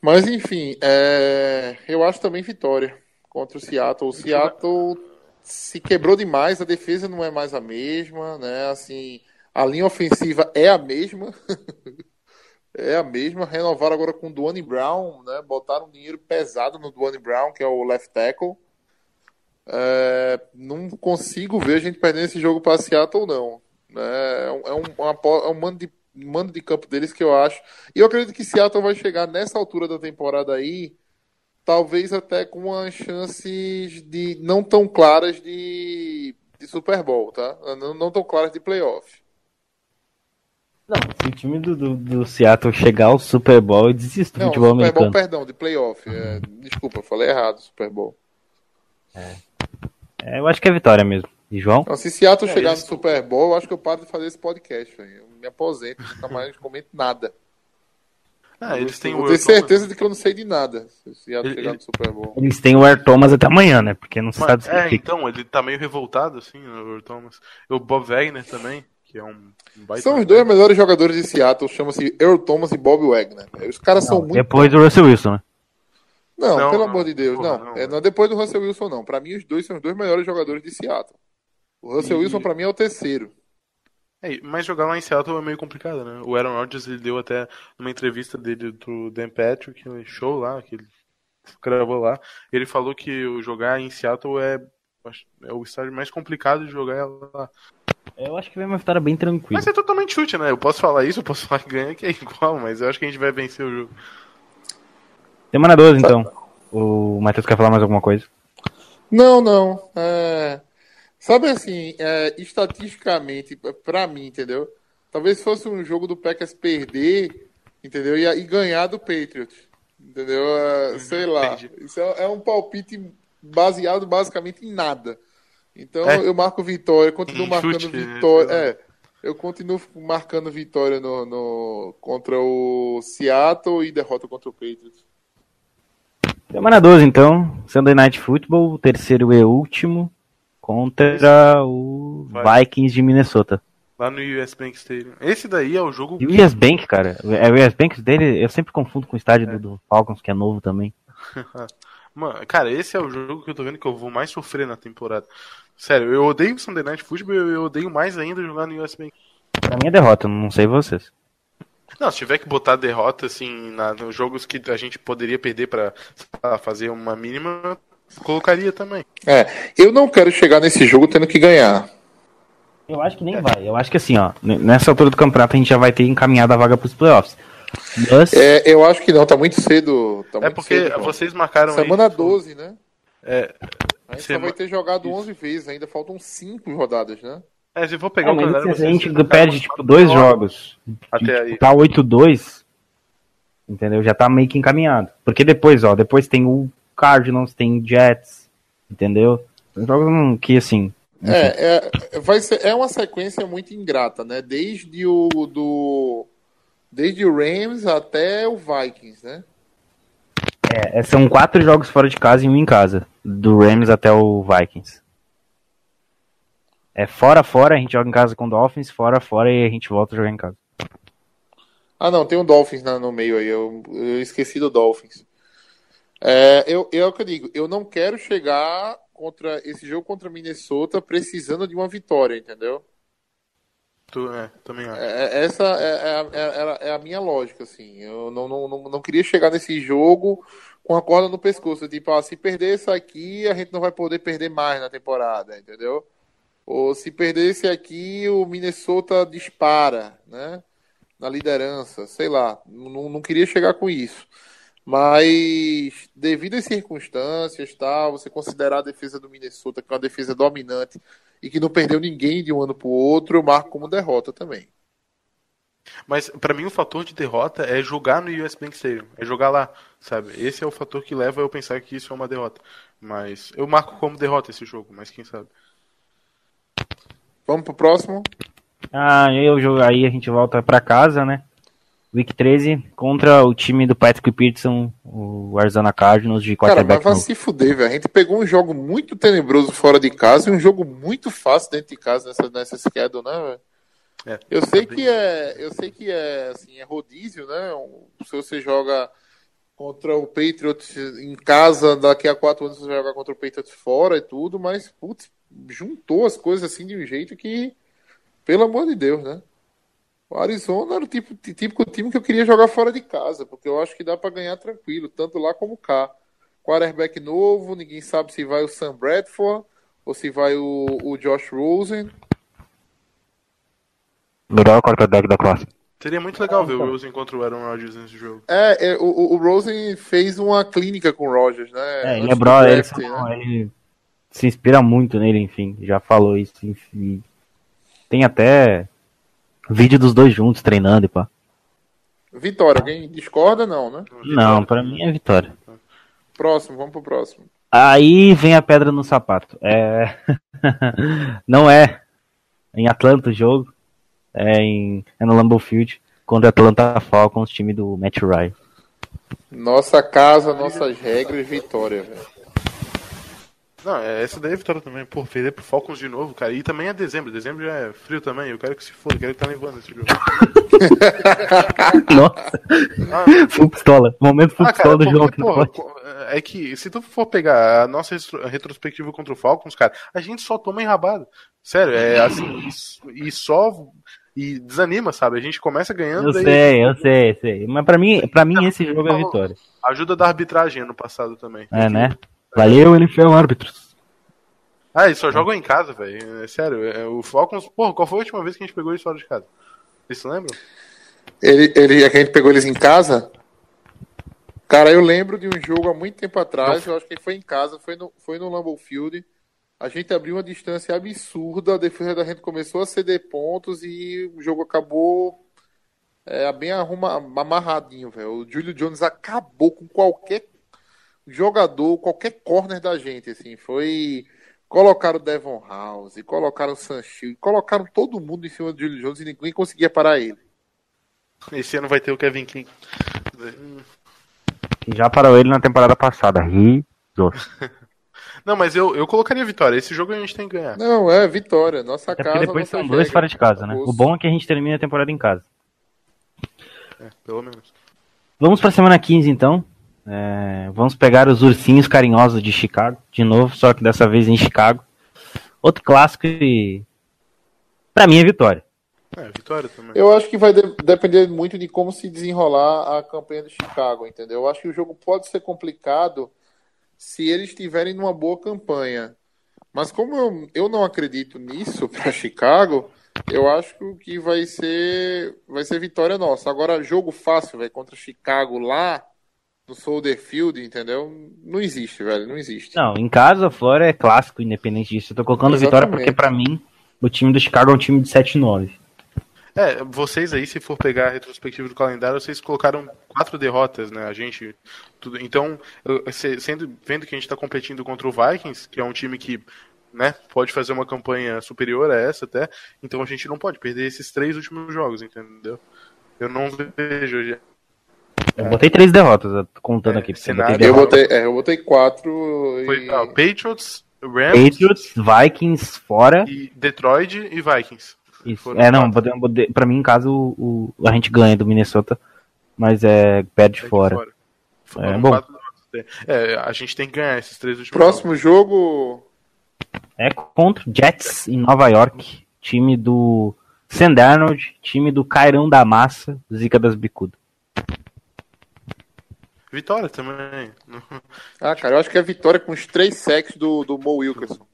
Mas enfim, é... eu acho também vitória contra o Seattle. O Seattle se quebrou demais, a defesa não é mais a mesma, né? Assim, a linha ofensiva é a mesma. <laughs> é a mesma. Renovaram agora com o Duane Brown, né? Botaram dinheiro pesado no Duane Brown, que é o left tackle. É... não consigo ver a gente perdendo esse jogo para Seattle, não. É, é um, é um, uma, é um mando de mando de campo deles que eu acho. E eu acredito que Seattle vai chegar nessa altura da temporada aí, talvez até com umas chances de não tão claras de, de Super Bowl, tá? Não, não tão claras de playoff. Não, se o time do, do, do, Seattle chegar ao Super Bowl, eu desisto do futebol Super americano. Bowl, perdão, de playoff. É, desculpa, falei errado, Super Bowl. É. é. eu acho que é vitória mesmo. E João? Não, se Seattle é chegar isso. no Super Bowl, eu acho que eu paro de fazer esse podcast. Eu me aposento, nunca mais comento nada. Ah, eles têm eu tenho certeza de que eu não sei de nada. Se Seattle ele, chegar no Super Bowl. Eles têm o Air Thomas até amanhã, né? Porque não se sabe se É, então, ele tá meio revoltado, assim, o Air Thomas. O Bob Wagner também, que é um, um baita. São os dois melhores jogadores de Seattle, chama-se Earl Thomas e Bob Wagner. Os caras não, são muito. Depois do Russell Wilson, né? Não, não pelo não, amor de Deus, porra, não. É, não é depois do Russell Wilson, não. Pra mim, os dois são os dois melhores jogadores de Seattle. O Russell e... Wilson, pra mim, é o terceiro. É, mas jogar lá em Seattle é meio complicado, né? O Aaron Rodgers ele deu até numa entrevista dele do Dan Patrick, show lá, que ele gravou lá. Ele falou que jogar em Seattle é, é o estádio mais complicado de jogar lá. Eu acho que vai uma vitória bem tranquila. Mas é totalmente chute, né? Eu posso falar isso, eu posso falar que ganha, que é igual, mas eu acho que a gente vai vencer o jogo. Semana 12, então. O Matheus quer falar mais alguma coisa? Não, não. É... Sabe assim, é, estatisticamente, para mim, entendeu? Talvez fosse um jogo do Packers perder, entendeu? E, e ganhar do Patriots, entendeu? É, sei lá. Isso é, é, um palpite baseado basicamente em nada. Então é. eu marco vitória, continuo marcando chute, né? vitória. É, eu continuo marcando vitória no, no, contra o Seattle e derrota contra o Patriots. Semana 12, então. Sunday Night Football, terceiro e último contra o Vikings de Minnesota. Lá no US Bank Stadium. Esse daí é o jogo. E o US Bank, cara. É o US Bank dele, eu sempre confundo com o estádio é. do, do, Falcons, que é novo também. <laughs> Mano, cara, esse é o jogo que eu tô vendo que eu vou mais sofrer na temporada. Sério, eu odeio o Sunday Night Football e eu odeio mais ainda jogar no US Bank. Pra mim é derrota, não sei vocês. Não, se tiver que botar derrota, assim, na, nos jogos que a gente poderia perder pra lá, fazer uma mínima, colocaria também. É, eu não quero chegar nesse jogo tendo que ganhar. Eu acho que nem vai. Eu acho que assim, ó, nessa altura do campeonato a gente já vai ter encaminhado a vaga pros playoffs. Mas... É, eu acho que não, tá muito cedo. Tá é muito porque cedo, vocês marcaram Semana aí, 12, né? É. A gente só vai ter jogado 11 vezes, ainda faltam 5 rodadas, né? É, se for pegar É, o calendário, se a gente vocês- perde, tipo, dois jogos. Até aí. Tipo, tá 8-2, entendeu? Já tá meio que encaminhado. Porque depois, ó, depois tem o Cardinals, tem o Jets, entendeu? Jogos que, assim... É, é, vai ser, é uma sequência muito ingrata, né? Desde o do. Desde o Rams até o Vikings, né? É, é, são quatro jogos fora de casa e um em casa. Do Rams até o Vikings. É fora, fora, a gente joga em casa com o Dolphins, fora, fora e a gente volta a jogar em casa. Ah, não, tem o Dolphins na- no meio aí. Eu, eu esqueci do Dolphins. É, eu, eu é o que eu digo. Eu não quero chegar contra esse jogo contra Minnesota precisando de uma vitória, entendeu? Tu- é, também acho. É, é- essa é, é a- é- é a minha lógica, assim. Eu não, não, não, não queria chegar nesse jogo com a corda no pescoço. Tipo, ah, se perder esse aqui, a gente não vai poder perder mais na temporada, entendeu? Ou se perder esse aqui, o Minnesota dispara, né? Na liderança, sei lá. Não, não queria chegar com isso. Mas, devido às circunstâncias, tal, você considerar a defesa do Minnesota, que é uma defesa dominante e que não perdeu ninguém de um ano para o outro, eu marco como derrota também. Mas pra mim o fator de derrota é jogar no US Bank Stadium, é jogar lá, sabe? Esse é o fator que leva eu a pensar que isso é uma derrota. Mas eu marco como derrota esse jogo, mas quem sabe. Vamos pro próximo? Ah, eu jogo aí a gente volta pra casa, né? Week 13 contra o time do Patrick Peterson, o Arizona Cardinals de Cara, mas quarterback. vai se fuder, velho. A gente pegou um jogo muito tenebroso fora de casa e um jogo muito fácil dentro de casa nessa, nessa schedule, né, velho? É, Eu sei tá que é, eu sei que é assim, é rodízio, né? Se você joga contra o Patriots em casa, daqui a quatro anos você vai jogar contra o Patriots fora e tudo, mas putz, juntou as coisas assim de um jeito que, pelo amor de Deus, né? O Arizona era o tipo, típico time que eu queria jogar fora de casa, porque eu acho que dá pra ganhar tranquilo, tanto lá como cá. Quarterback novo, ninguém sabe se vai o Sam Bradford ou se vai o, o Josh Rosen. Melhor quarterback da classe. Seria muito legal ver o Rosen contra o Aaron Rodgers nesse jogo. É, é, o, o- Rosen fez uma clínica com o Rogers, né? É, ele é brother, ele, né? ele se inspira muito nele, enfim, já falou isso. Enfim. Tem até vídeo dos dois juntos treinando e pá. Vitória, alguém discorda? Não, né? Não, pra mim é vitória. Próximo, vamos pro próximo. Aí vem a pedra no sapato. É... <laughs> Não é em Atlanta o jogo, é, em... é no Lambeau Field, contra Atlanta Falcons, time do Matt Ryan. Nossa casa, nossas regras, vitória, velho. Não, é, essa daí é vitória também. Pô, perder pro Falcons de novo, cara. E também é dezembro. Dezembro já é frio também. Eu quero que se foda, eu quero que tá nevando esse jogo. <laughs> Nossa, Ah, full pistola. Momento full Ah, pistola do jogo. porra, é que se tu for pegar a nossa retro- retrospectiva contra o Falcons, cara, a gente só toma enrabada. Sério, é assim, e, e só. E desanima, sabe? A gente começa ganhando. Eu daí sei, eu sei, sei. Mas pra mim, pra mim esse jogo é vitória. Ajuda da arbitragem ano passado também. É, né? Valeu, ele foi o árbitro. Ah, eles só jogam em casa, velho. É sério. é- o Falcons. Porra, qual foi a última vez que a gente pegou eles fora de casa? Vocês se lembram? Ele, ele, a gente pegou eles em casa? Cara, eu lembro de um jogo há muito tempo atrás, eu acho que foi em casa, foi no, foi no Lambeau Field. A gente abriu uma distância absurda, a defesa da gente começou a ceder pontos e o jogo acabou é, bem arruma, amarradinho, velho. O Julio Jones acabou com qualquer jogador, qualquer corner da gente, assim. Foi. Colocaram o Devon House, colocaram o Sancho, colocaram todo mundo em cima do Julio Jones e ninguém conseguia parar ele. Esse ano vai ter o Kevin King. Já parou ele na temporada passada. Risos. <laughs> Não, mas eu, eu colocaria vitória. Esse jogo a gente tem que ganhar. Não, é vitória. Nossa É porque casa, depois nossa são dois fora de casa, né? O bom é que a gente termina a temporada em casa. É, pelo menos. Vamos pra semana 15 então. É, vamos pegar os ursinhos carinhosos de Chicago, de novo, só que dessa vez em Chicago. Outro clássico e. Pra mim é vitória. É, vitória também. Eu acho que vai de- depender muito de como se desenrolar a campanha de Chicago, entendeu? Eu acho que o jogo pode ser complicado se eles estiverem numa boa campanha. Mas como eu, eu não acredito nisso para <laughs> Chicago, eu acho que vai ser vai ser vitória nossa. Agora, jogo fácil, velho, contra Chicago lá no Soldier Field, entendeu? Não existe, velho, não existe. Não, em casa, a Flora é clássico, independente disso. Eu tô colocando vitória Exatamente. porque, pra mim, o time do Chicago é um time de 7-9. É, vocês aí, se for pegar a retrospectiva do calendário, vocês colocaram quatro derrotas, né? A gente. Tudo, então, sendo, vendo que a gente tá competindo contra o Vikings, que é um time que né, pode fazer uma campanha superior a essa até, então a gente não pode perder esses três últimos jogos, entendeu? Eu não vejo. Eu botei três derrotas, eu contando É, aqui. cenário- Eu derrota. botei, é, eu botei quatro Foi e... ah, Patriots, Rams Patriots, Vikings fora. e Detroit e Vikings. Isso. É, não, botei- botei- pra mim, em caso, o, o- a gente ganha do Minnesota, mas é perde É de fora. Foram É, bom. É, a gente tem que ganhar esses três últimos jogos. Próximo jogo, É contra o Jets em Nova York, time do Sam Darnold, time do Cairão da Massa, Zica das Bicudas. Vitória também. <laughs> Ah, cara, eu acho que é vitória com os três sacks do, do Mo Wilkerson.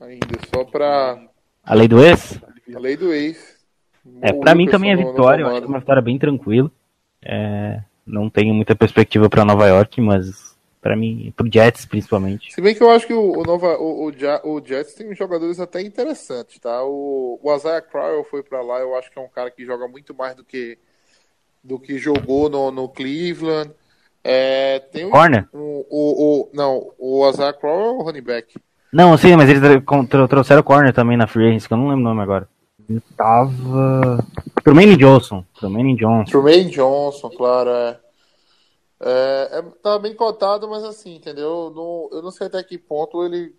Ainda, só pra A lei do ex? a lei do ex. É, Mo pra mim Wilkerson também é vitória, eu acho que é uma vitória bem tranquila. É, não tenho muita perspectiva pra Nova York, mas pra mim, pro Jets principalmente. Se bem que eu acho que o, o, Nova, o, o, o Jets tem uns jogadores até interessantes, tá? O, o Isaiah Crowell foi pra lá, eu acho que é um cara que joga muito mais do que do que jogou no, no Cleveland. É, tem um, Corner? o, o, o- não, o Isaiah Crowell é o running back. Não, sim, mas eles trouxeram o corner também na Free Agency, que eu não lembro o nome agora. Ele tava. Tremaine Johnson. Tremaine Johnson. Trumaine Johnson, claro, é. É, é, tá bem cotado, mas assim, entendeu? Eu não, eu não sei até que ponto ele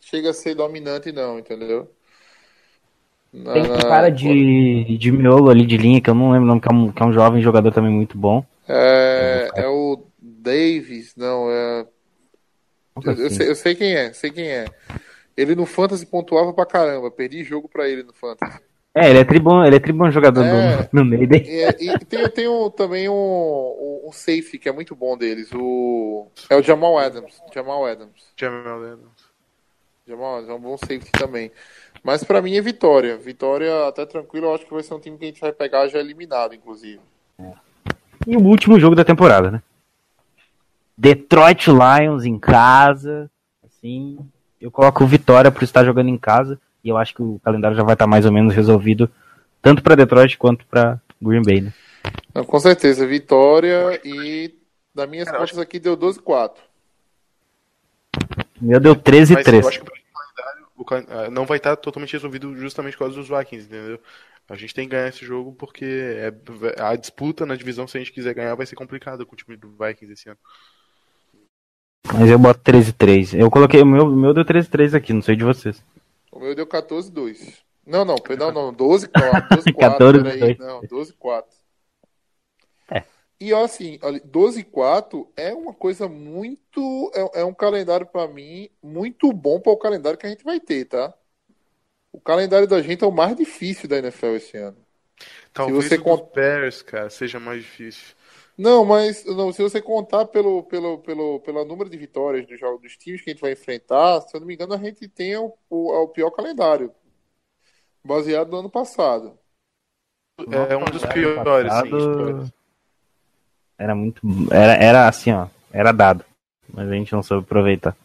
chega a ser dominante, não, entendeu? Na- Tem um cara de, de miolo ali de linha, que eu não lembro o nome, que é um, que é um jovem jogador também muito bom. É, é o Davis, não, é. Eu, eu assim. sei, eu sei quem é, sei quem é. Ele no Fantasy pontuava pra caramba, perdi jogo pra ele no Fantasy. É, ele é tribom, ele é tribom jogador É. no, no Mayday. E, e tem, tem um, também um, um, um safety que é muito bom deles, o. É o Jamal Adams. Jamal Adams. Jamal Adams. Jamal Adams é um bom safety também. Mas pra mim é vitória. Vitória até tranquilo, eu acho que vai ser um time que a gente vai pegar já eliminado, inclusive. E o último jogo da temporada, né? Detroit Lions em casa. Assim, eu coloco vitória por estar jogando em casa. E eu acho que o calendário já vai estar mais ou menos resolvido, tanto pra Detroit quanto pra Green Bay, né? Não, com certeza, vitória e das minhas Cara, contas aqui deu 12-4. O meu deu 13 e Mas 3. eu acho que o calendário ah, não vai estar totalmente resolvido justamente por causa dos Vikings, entendeu? A gente tem que ganhar esse jogo porque é, a disputa na divisão, se a gente quiser ganhar, vai ser complicada com o time do Vikings esse ano. Mas eu boto 13 e 3. Eu coloquei o meu, meu deu 13 e 3 aqui, não sei de vocês. O meu deu 14-2. Não, não, perdão, não, 12-4. 12-4, 14, peraí. dois. Não, 12-4. É. E ó, assim, olha, 12-4 é uma coisa muito. É, é um calendário pra mim muito bom para o calendário que a gente vai ter, tá? O calendário da gente é o mais difícil da NFL esse ano. Talvez você o con- dos Bears, cara, seja mais difícil. Não, mas não, se você contar pelo, pelo, pelo, pelo número de vitórias dos jogos dos times que a gente vai enfrentar, se eu não me engano, a gente tem o, o, o pior calendário. Baseado no ano passado. É um dos piores, sim. passado, piores. Era muito. Era, era assim, ó. Era dado. Mas a gente não soube aproveitar.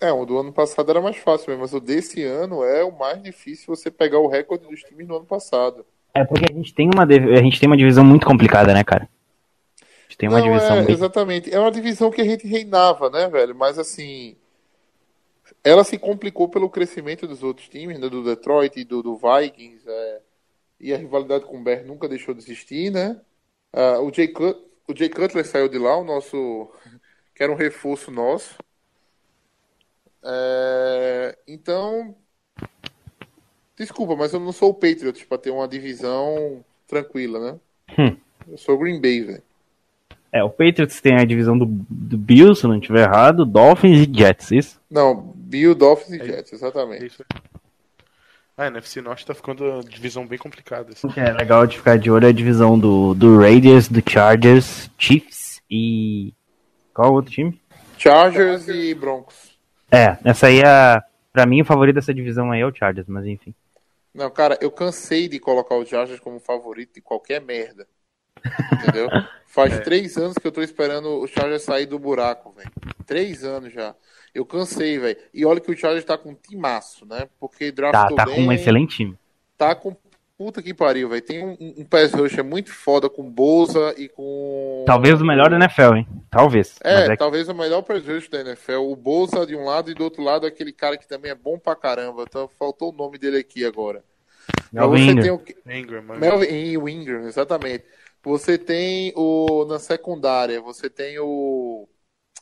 É, o do ano passado era mais fácil mesmo, mas o desse ano é o mais difícil você pegar o recorde dos times do ano passado. É porque a gente tem uma, a gente tem uma divisão muito complicada, né, cara? A gente tem uma Não, divisão é, muito. exatamente. É uma divisão que a gente reinava, né, velho? Mas assim, ela se complicou pelo crescimento dos outros times, né, do Detroit e do, do Vikings, é, e a rivalidade com o Bear nunca deixou de existir, né? Ah, o, Jay Cut- o Jay Cutler saiu de lá, o nosso, <laughs> que era um reforço nosso. É, então, desculpa, mas eu não sou o Patriots para ter uma divisão tranquila, né? Hum. Eu sou o Green Bay, velho. É, o Patriots tem a divisão do, do Bills, se não estiver errado, Dolphins e Jets, isso? Não, Bill, Dolphins e Jets, exatamente. É isso aí. Ah, a NFC Norte tá ficando uma divisão bem complicada. Assim. O que é legal de ficar de olho é a divisão do, do Raiders, do Chargers, Chiefs e. Qual outro time? Chargers e Broncos. É, essa aí é. Pra mim, o favorito dessa divisão aí é o Chargers, mas enfim. Não, cara, eu cansei de colocar o Chargers como favorito de qualquer merda. Entendeu? <laughs> Faz três anos que eu tô esperando o Chargers sair do buraco, velho. Três anos já. Eu cansei, velho. E olha que o Chargers tá com um timaço, né? Porque Tá, draftou tá bem. com um excelente time. Tá com. Puta que pariu, velho. Tem um, um pass rusher muito foda com Bolsa e com. Talvez o melhor da NFL, hein? Talvez. É, é que- talvez o melhor pass rusher da NFL. O Bolsa de um lado e do outro lado aquele cara que também é bom pra caramba. Então faltou o nome dele aqui agora. Melvin você Ingram. tem o, Ingram. Melvin e o Ingram, exatamente. Você tem o na secundária, você tem o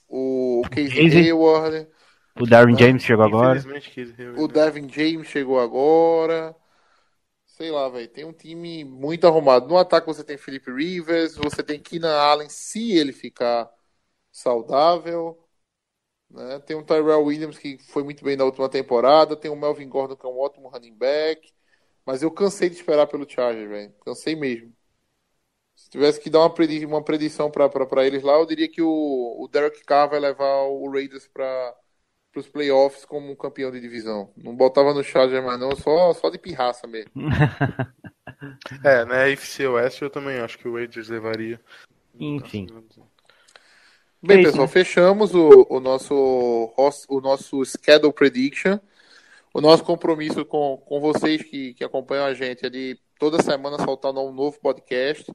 o Casey. Hayward, O Darwin James chegou agora. O né? Devin James chegou agora. Sei lá, velho, tem um time muito arrumado. No ataque você tem Felipe Rivers, você tem Keenan Allen se ele ficar saudável. Né? Tem o Tyrell Williams que foi muito bem na última temporada, tem o Melvin Gordon que é um ótimo running back. Mas eu cansei de esperar pelo Chargers, velho. Cansei mesmo. Se tivesse que dar uma, uma predição para eles lá, eu diria que o, o Derek Carr vai levar o Raiders para os playoffs como um campeão de divisão. Não botava no Chargers mais não, só, só de pirraça mesmo. <laughs> É, na AFC West eu também acho que o Raiders levaria. Enfim. Bem, É pessoal, né? fechamos o, o nosso o nosso schedule prediction. O nosso compromisso com, com vocês que, que acompanham a gente é de toda semana soltar um novo podcast.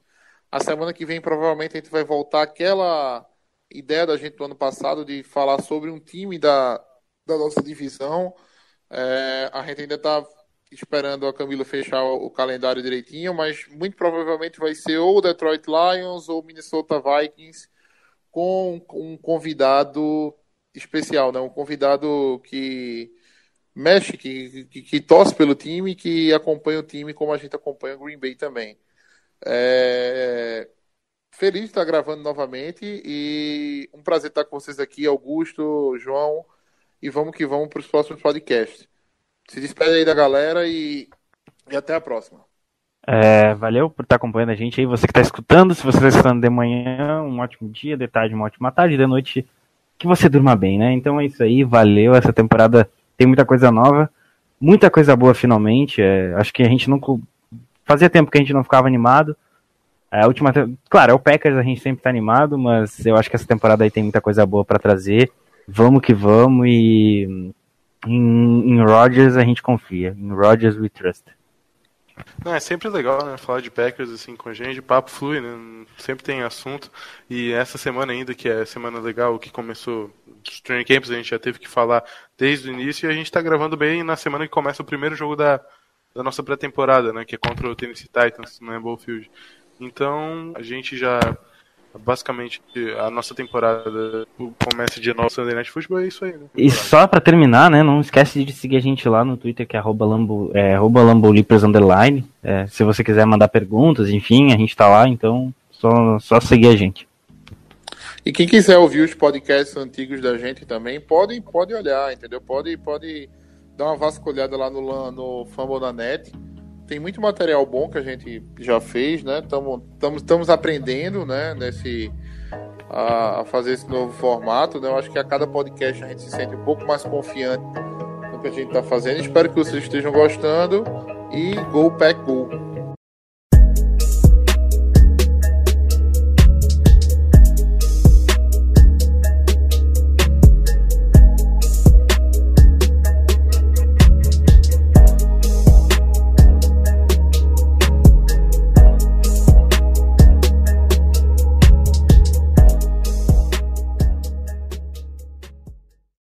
A semana que vem, provavelmente, a gente vai voltar àquela ideia da gente do ano passado de falar sobre um time da, da nossa divisão. É, a gente ainda está esperando a Camila fechar o, calendário direitinho, mas muito provavelmente vai ser ou Detroit Lions ou Minnesota Vikings com um convidado especial, né? Um convidado que mexe, que, que, que torce pelo time, que acompanha o time como a gente acompanha o Green Bay também. É... Feliz de estar gravando novamente e um prazer estar com vocês aqui, Augusto, João, e vamos que vamos para os próximos podcasts. Se despede aí da galera e, e até a próxima. É, valeu por estar acompanhando a gente aí. Você que está escutando, se você está escutando de manhã, um ótimo dia, de tarde, uma ótima tarde, de noite, que você durma bem, né? Então é isso aí, valeu. Essa temporada tem muita coisa nova, muita coisa boa finalmente. É, acho que a gente nunca. Fazia tempo que a gente não ficava animado. É, a última. Claro, é o Packers, a gente sempre tá animado, mas eu acho que essa temporada aí tem muita coisa boa para trazer. Vamos que vamos e. Em, em Rodgers a gente confia. Em Rodgers we trust. Não, é sempre legal, né? Falar de Packers assim com a gente, o papo flui, né? Sempre tem assunto. E essa semana ainda, que é semana legal, que começou os training camps, a gente já teve que falar desde o início e a gente tá gravando bem na semana que começa o primeiro jogo da, da nossa pré-temporada, né? Que é contra o Tennessee Titans, Lambeau Field. Então, a gente já basicamente a nossa temporada começa de novo Sunday Night Football, é isso aí, né? E só pra terminar, né, não esquece de seguir a gente lá no Twitter, que é arroba Lambo, é, arroba Lambolipers underline. É, se você quiser mandar perguntas, enfim, a gente tá lá, então só, só seguir a gente. E quem quiser ouvir os podcasts antigos da gente também, pode, pode olhar, entendeu? Pode, pode dar uma vasculhada lá no, no Fumble da Net. Tem muito material bom que a gente já fez, né? Estamos aprendendo, né? Nesse, a, a fazer esse novo formato, né? Eu acho que a cada podcast a gente se sente um pouco mais confiante no que a gente está fazendo. Espero que vocês estejam gostando. E Go Pack Go!